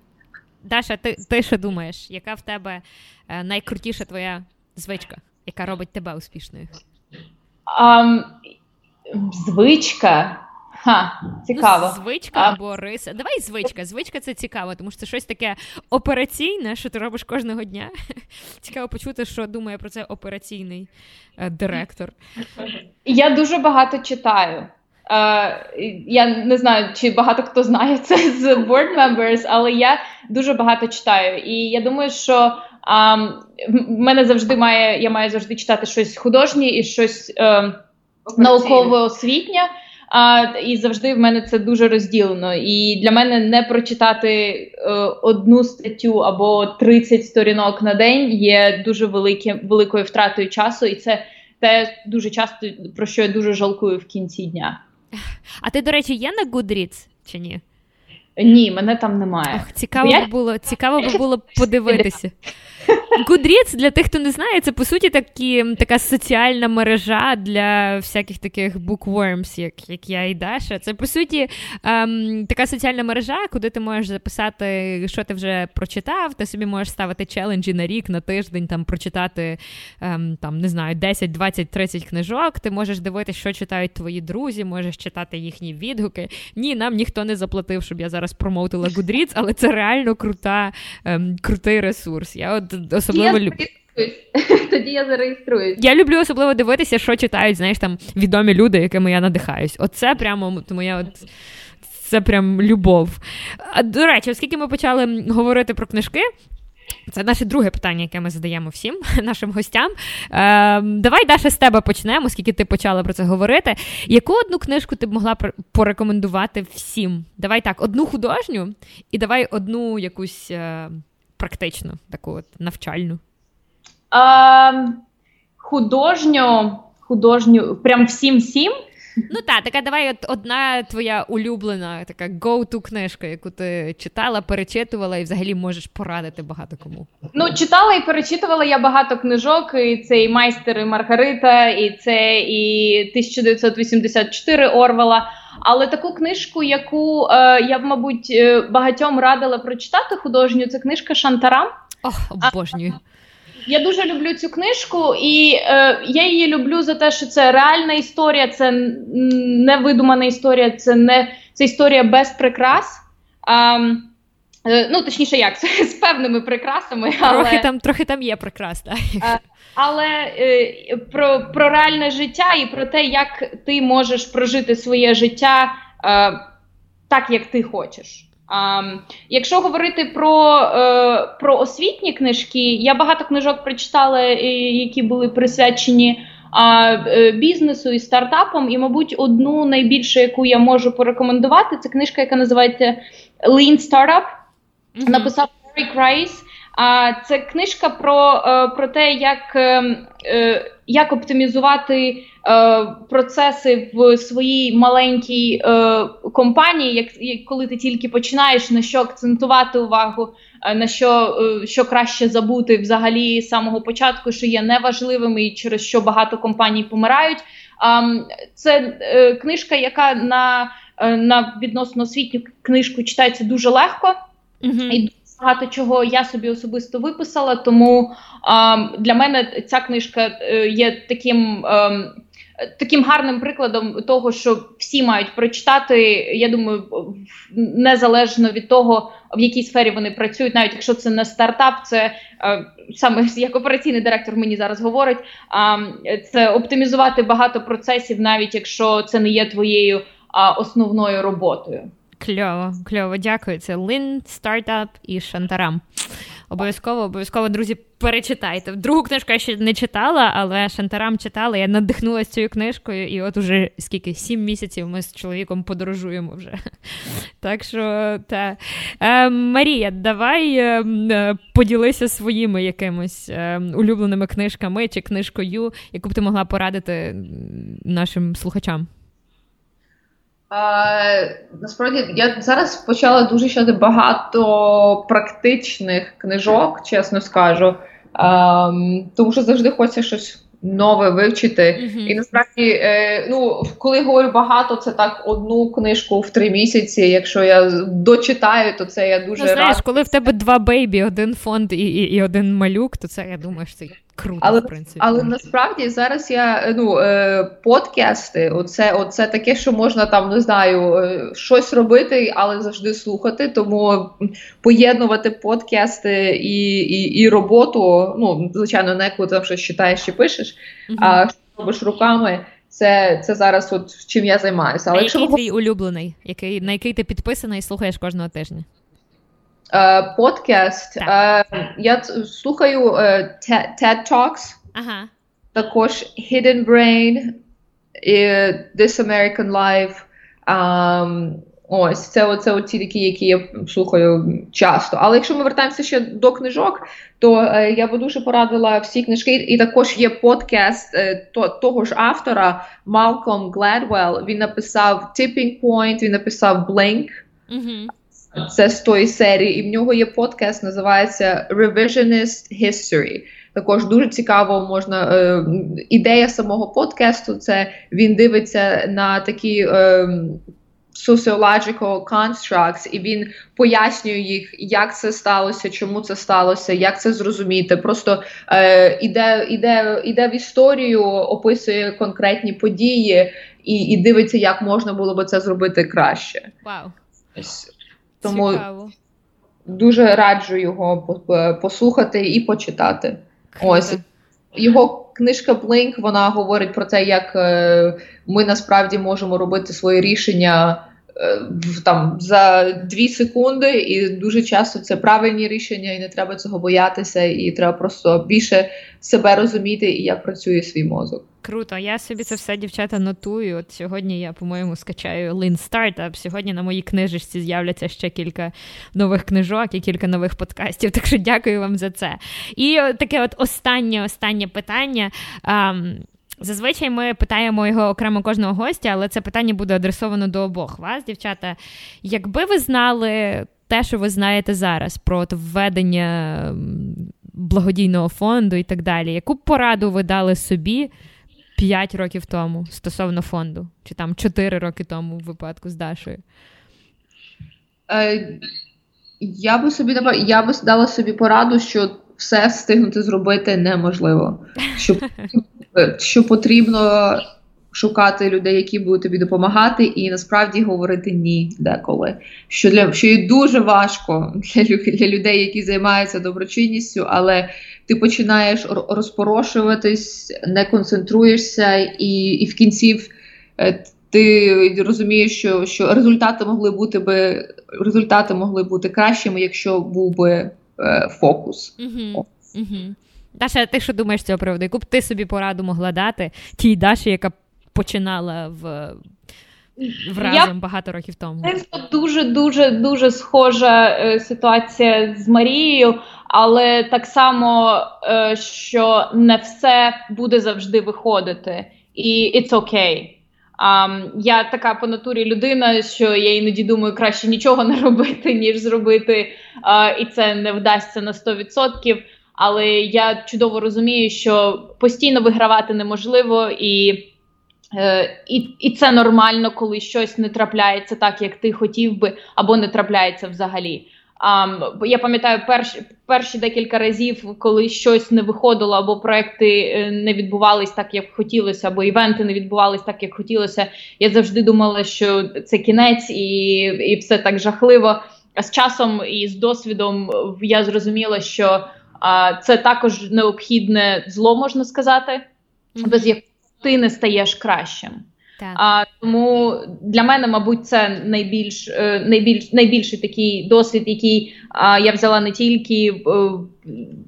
Speaker 3: Даша, ти ти що думаєш? Яка в тебе е, найкрутіша твоя звичка, яка робить тебе успішною?
Speaker 1: Um, звичка. Ха, цікаво.
Speaker 3: Ну, звичка а... або риса. Давай звичка. Звичка це цікаво, тому що це щось таке операційне, що ти робиш кожного дня. Цікаво почути, що думає про це операційний е, директор.
Speaker 1: Я дуже багато читаю. Е, я не знаю, чи багато хто знає це з board members, але я дуже багато читаю. І я думаю, що а, в мене завжди має я маю завжди читати щось художнє і щось е, науково освітнє. А, І завжди в мене це дуже розділено. І для мене не прочитати е, одну статтю або 30 сторінок на день є дуже великі, великою втратою часу, і це те дуже часто про що я дуже жалкую в кінці дня.
Speaker 3: А ти, до речі, є на Goodreads чи ні?
Speaker 1: Ні, мене там немає.
Speaker 3: Ох, Цікаво я... було цікаво було подивитися. Goodreads, для тих, хто не знає, це по суті такі, така соціальна мережа для всяких таких bookworms, як як я і Даша. Це по суті ем, така соціальна мережа, куди ти можеш записати, що ти вже прочитав. Ти собі можеш ставити челенджі на рік, на тиждень, там прочитати ем, там, не знаю, 10, 20, 30 книжок. Ти можеш дивитися, що читають твої друзі, можеш читати їхні відгуки. Ні, нам ніхто не заплатив, щоб я зараз промоутила Goodreads, але це реально крута, ем, крутий ресурс. Я от особливо люблю.
Speaker 1: Тоді я зареєструюсь.
Speaker 3: Я люблю особливо дивитися, що читають, знаєш, там відомі люди, якими я надихаюсь. Оце прямо моя от це прям любов. А, До речі, оскільки ми почали говорити про книжки. Це наше друге питання, яке ми задаємо всім нашим гостям. Е, Давай, Даша, з тебе почнемо, оскільки ти почала про це говорити. Яку одну книжку ти б могла порекомендувати всім? Давай так, одну художню і давай одну якусь е, практичну, таку от навчальну.
Speaker 1: Е, художню, художню, прям всім-всім.
Speaker 3: Ну так, така давай от одна твоя улюблена, така go-to книжка, яку ти читала, перечитувала і взагалі можеш порадити багато кому.
Speaker 1: Ну, читала і перечитувала я багато книжок. І це і майстер і Маргарита, і це і 1984 Орвела. Але таку книжку, яку е, я б, мабуть, е, багатьом радила прочитати художню, це книжка Шантарам.
Speaker 3: Ох, обожнюю.
Speaker 1: Я дуже люблю цю книжку, і е, я її люблю за те, що це реальна історія, це не видумана історія, це не це історія без прикрас. А, е, ну, точніше, як це з певними прикрасами.
Speaker 3: Але... Трохи там трохи там є прикрас, так.
Speaker 1: Але е, про про реальне життя і про те, як ти можеш прожити своє життя е, так, як ти хочеш. А, Якщо говорити про е, про освітні книжки, я багато книжок прочитала, е, які були присвячені е, бізнесу і стартапам. І, мабуть, одну найбільшу, яку я можу порекомендувати, це книжка, яка називається Lean Startup. Mm-hmm. Написав Eric Rice. А це книжка про е, про те, як е, як оптимізувати е, процеси в своїй маленькій компанії, як коли ти тільки починаєш на що акцентувати увагу, на що що краще забути взагалі з самого початку, що є неважливим і через що багато компаній помирають. Це книжка, яка на на відносно освітню книжку читається дуже легко. Mm-hmm. І багато чого я собі особисто виписала, тому а, для мене ця книжка е, є таким. А, ем, Таким гарним прикладом того, що всі мають прочитати, я думаю, незалежно від того, в якій сфері вони працюють, навіть якщо це не стартап, це е, саме як операційний директор мені зараз говорить, це оптимізувати багато процесів, навіть якщо це не є твоєю основною роботою.
Speaker 3: Кльово, кльово, дякую. Це Лин, стартап і Шантарам. Обов'язково, обов'язково, друзі, перечитайте. Другу книжку я ще не читала, але Шантарам читала. Я надихнулася цією книжкою, і от уже скільки сім місяців ми з чоловіком подорожуємо вже. Так що, та. Е, Марія, давай е, е, поділися своїми якимось е, улюбленими книжками чи книжкою, яку б ти могла порадити нашим слухачам.
Speaker 4: А, Насправді я зараз почала дуже читати багато практичних книжок, чесно скажу. А, тому що завжди хочеться щось нове вивчити. Mm-hmm. І насправді, е, ну коли говорю багато, це так одну книжку в три місяці. Якщо я дочитаю, то це я дуже ну,
Speaker 3: знаєш, коли в тебе два бейбі, один фонд і і, і один малюк, то це я думаю, що це круто.
Speaker 4: Але
Speaker 3: в принципі.
Speaker 4: але насправді зараз я ну е, подкасти, оце, оце таке, що можна там не знаю, е, щось робити, але завжди слухати. Тому поєднувати подкасти і і, і роботу. Ну звичайно, не коли там щось читаєш чи пишеш, угу. а що робиш руками. Це це зараз, от чим я займаюся.
Speaker 3: Але а який твій улюблений, який на який ти підписаний і слухаєш кожного тижня?
Speaker 4: Е, подкаст. Uh, я слухаю uh, TED Talks,
Speaker 3: ага.
Speaker 4: також Hidden Brain, This American Life. Ось це оце ті такі, які я слухаю часто. Але якщо ми вертаємося ще до книжок, то е, я би дуже порадила всі книжки. І також є подкаст е, то, того ж автора Малком Гладвелл. Він написав Tipping Point, він написав Blink.
Speaker 3: Mm-hmm.
Speaker 4: Це з тої серії, і в нього є подкаст, називається Revisionist History. Також дуже цікаво можна е, ідея самого подкасту. Це він дивиться на такі е, sociological constructs, і він пояснює їх, як це сталося, чому це сталося, як це зрозуміти. Просто е, іде, іде, іде в історію, описує конкретні події і і дивиться, як можна було би це зробити краще.
Speaker 3: Вау.
Speaker 4: Тому Цікаво. дуже раджу його послухати і почитати. Круто. Ось його книжка Blink, вона говорить про те, як е, ми насправді можемо робити свої рішення там за дві секунди, і дуже часто це правильні рішення, і не треба цього боятися, і треба просто більше себе розуміти і як працює свій мозок.
Speaker 3: Круто, я собі це все, дівчата, нотую. От сьогодні я, по-моєму, скачаю Lean Startup. Сьогодні на моїй книжечці з'являться ще кілька нових книжок і кілька нових подкастів. Так що дякую вам за це. І таке от останнє останнє питання. Зазвичай ми питаємо його окремо кожного гостя, але це питання буде адресовано до обох вас, дівчата. Якби ви знали те, що ви знаєте зараз, про введення благодійного фонду і так далі, яку пораду ви дали собі 5 років тому стосовно фонду, чи там 4 роки тому в випадку з Дашою?
Speaker 4: Е, Я би собі я би дала собі пораду, що все встигнути зробити неможливо. Що, що потрібно шукати людей, які будуть тобі допомагати, і насправді говорити ні деколи. Що для що є дуже важко для, для людей, які займаються доброчинністю, але ти починаєш розпорошуватись, не концентруєшся, і і в кінці е, ти розумієш, що що результати могли бути би результати могли бути кращими, якщо був би е, фокус.
Speaker 3: Угу, угу. Даша, ти що думаєш з цього приводу? Яку б ти собі пораду могла дати тій Даші, яка починала в в разом Я... багато років тому?
Speaker 1: Це дуже дуже дуже схожа е, ситуація з Марією, але так само, е, що не все буде завжди виходити, і it's okay. Um, я така по натурі людина, що я іноді думаю, краще нічого не робити, ніж зробити, uh, і це не вдасться на 100%. Але я чудово розумію, що постійно вигравати неможливо, і е, і, і це нормально, коли щось не трапляється так, як ти хотів би, або не трапляється взагалі. Um, я пам'ятаю перші перші декілька разів, коли щось не виходило, або проекти е, не відбувались так, як хотілося, або івенти не відбувались так, як хотілося. Я завжди думала, що це кінець, і і все так жахливо. А з часом і з досвідом я зрозуміла, що а, це також необхідне зло, можна сказати, mm-hmm. без якого ти не стаєш кращим. Так. А, Тому для мене, мабуть, це найбільш е, найбільш найбільший такий досвід, який а, я взяла не тільки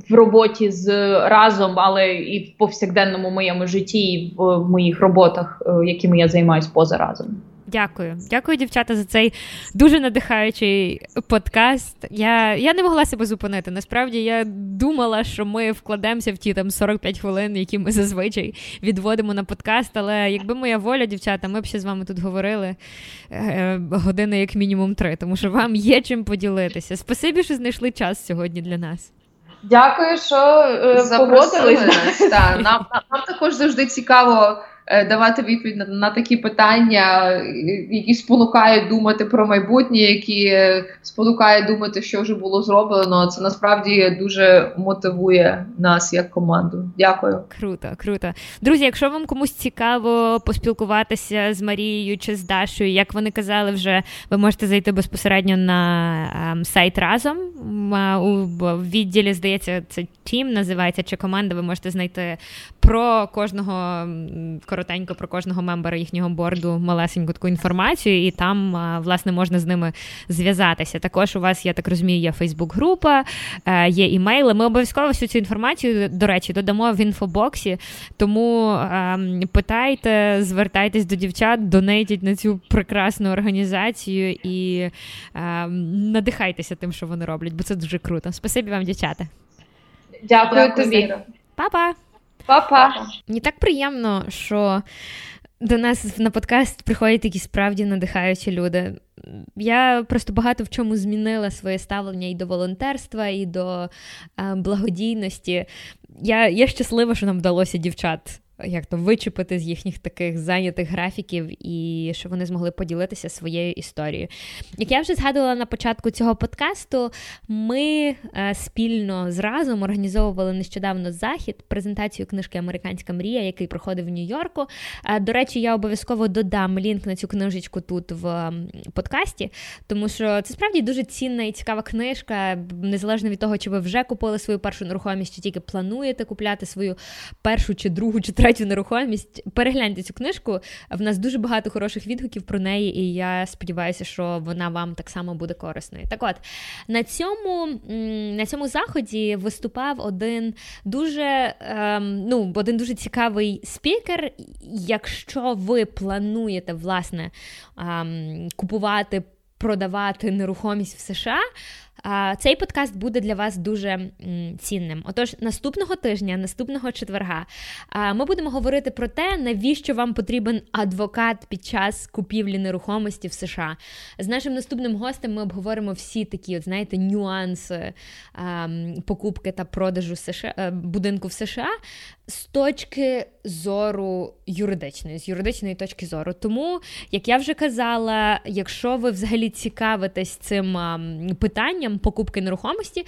Speaker 1: в, роботі з разом, але і в повсякденному моєму житті, і в моїх роботах, е, якими я займаюся поза разом.
Speaker 3: Дякую, дякую, дівчата, за цей дуже надихаючий подкаст. Я я не могла себе зупинити. Насправді я думала, що ми вкладемося в ті там 45 хвилин, які ми зазвичай відводимо на подкаст. Але якби моя воля, дівчата, ми б ще з вами тут говорили е, години, як мінімум, три, тому що вам є чим поділитися. Спасибі, що знайшли час сьогодні для нас.
Speaker 1: Дякую, що е, погодились.
Speaker 4: Нам, нам, нам також завжди цікаво. Е, давати відповідь на, на такі питання, які спонукають думати про майбутнє, які е, спонукають думати, що вже було зроблено. Це насправді дуже мотивує нас як команду. Дякую.
Speaker 3: Круто, круто. Друзі. Якщо вам комусь цікаво поспілкуватися з Марією чи з Дашою, як вони казали, вже ви можете зайти безпосередньо на ем, сайт Разом у відділі. Здається, це team називається чи команда. Ви можете знайти про кожного коротенько про кожного member а їхнього board у малесеньку таку інформацію, і там власне можна з ними зв'язатися. Також у вас, я так розумію, є Фейсбук-група, е, є імейли. Ми обов'язково всю цю інформацію, до речі, додамо в інфобоксі. Тому ем, питайте, звертайтесь до дівчат, донейтіть на цю прекрасну організацію і ем, надихайтеся тим, що вони роблять, бо це дуже круто. Спасибі вам, дівчата.
Speaker 1: Дякую тобі.
Speaker 3: Па-па!
Speaker 1: Па-па!
Speaker 3: Мені так приємно, що до нас на подкаст приходять такі справді надихаючі люди. Я просто багато в чому змінила своє ставлення і до волонтерства, і до е, благодійності. Я, Я щаслива, що нам вдалося дівчат як то вичепити з їхніх таких зайнятих графіків, і що вони змогли поділитися своєю історією. Як я вже згадувала на початку цього подкасту, ми е, спільно з разом організовували нещодавно захід, презентацію книжки Американська мрія, який проходив в Нью-Йорку. Е, до речі, я обов'язково додам лінк на цю книжечку тут в подкасті, тому що це справді дуже цінна і цікава книжка, незалежно від того, чи ви вже купили свою першу нерухомість, чи тільки плануєте купляти свою першу чи другу чи третю третю нерухомість. Перегляньте цю книжку. В нас дуже багато хороших відгуків про неї, і я сподіваюся, що вона вам так само буде корисною. Так от на цьому на цьому заході виступав один дуже ем, ну, один дуже цікавий спікер. Якщо ви плануєте власне ем, купувати, продавати нерухомість в США. Цей подкаст буде для вас дуже цінним. Отож, наступного тижня, наступного четверга, ми будемо говорити про те, навіщо вам потрібен адвокат під час купівлі нерухомості в США. З нашим наступним гостем ми обговоримо всі такі, от знаєте, нюанси покупки та продажу США, е, будинку в США з точки зору юридичної, з юридичної точки зору. Тому, як я вже казала, якщо ви взагалі цікавитесь цим питанням покупки нерухомості,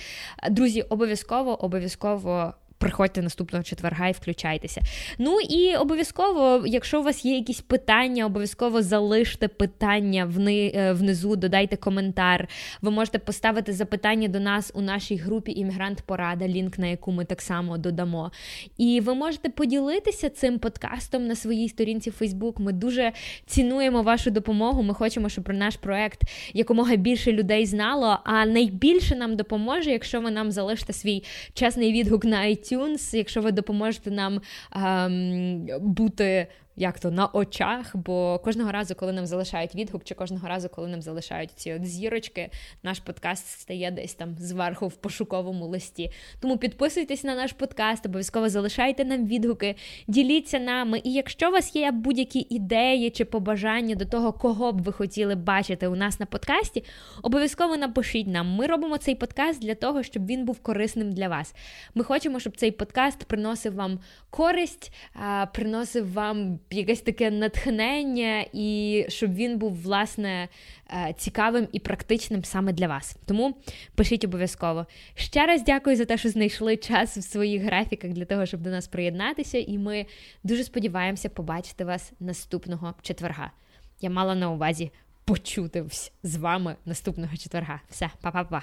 Speaker 3: друзі, обов'язково обов'язково приходьте наступного четверга і включайтеся. Ну і обов'язково, якщо у вас є якісь питання, обов'язково залиште питання е, внизу, додайте коментар. Ви можете поставити запитання до нас у нашій групі Іммігрант Порада, лінк на яку ми так само додамо. І ви можете поділитися цим подкастом на своїй сторінці Facebook. Ми дуже цінуємо вашу допомогу. Ми хочемо, щоб про наш проект якомога більше людей знало. А найбільше нам допоможе, якщо ви нам залишите свій чесний відгук на iTunes, iTunes, якщо ви допоможете нам ем, бути як то на очах, бо кожного разу, коли нам залишають відгук, чи кожного разу, коли нам залишають ці от зірочки, наш подкаст стає десь там зверху в пошуковому листі. Тому підписуйтесь на наш подкаст, обов'язково залишайте нам відгуки, діліться нами. І якщо у вас є будь-які ідеї чи побажання до того, кого б ви хотіли бачити у нас на подкасті, обов'язково напишіть нам. Ми робимо цей подкаст для того, щоб він був корисним для вас. Ми хочемо, щоб цей подкаст приносив вам користь, приносив вам якесь таке натхнення, і щоб він був, власне, е, цікавим і практичним саме для вас. Тому пишіть обов'язково. Ще раз дякую за те, що знайшли час в своїх графіках для того, щоб до нас приєднатися, і ми дуже сподіваємося побачити вас наступного четверга. Я мала на увазі почутись з вами наступного четверга. Все, па-па-па.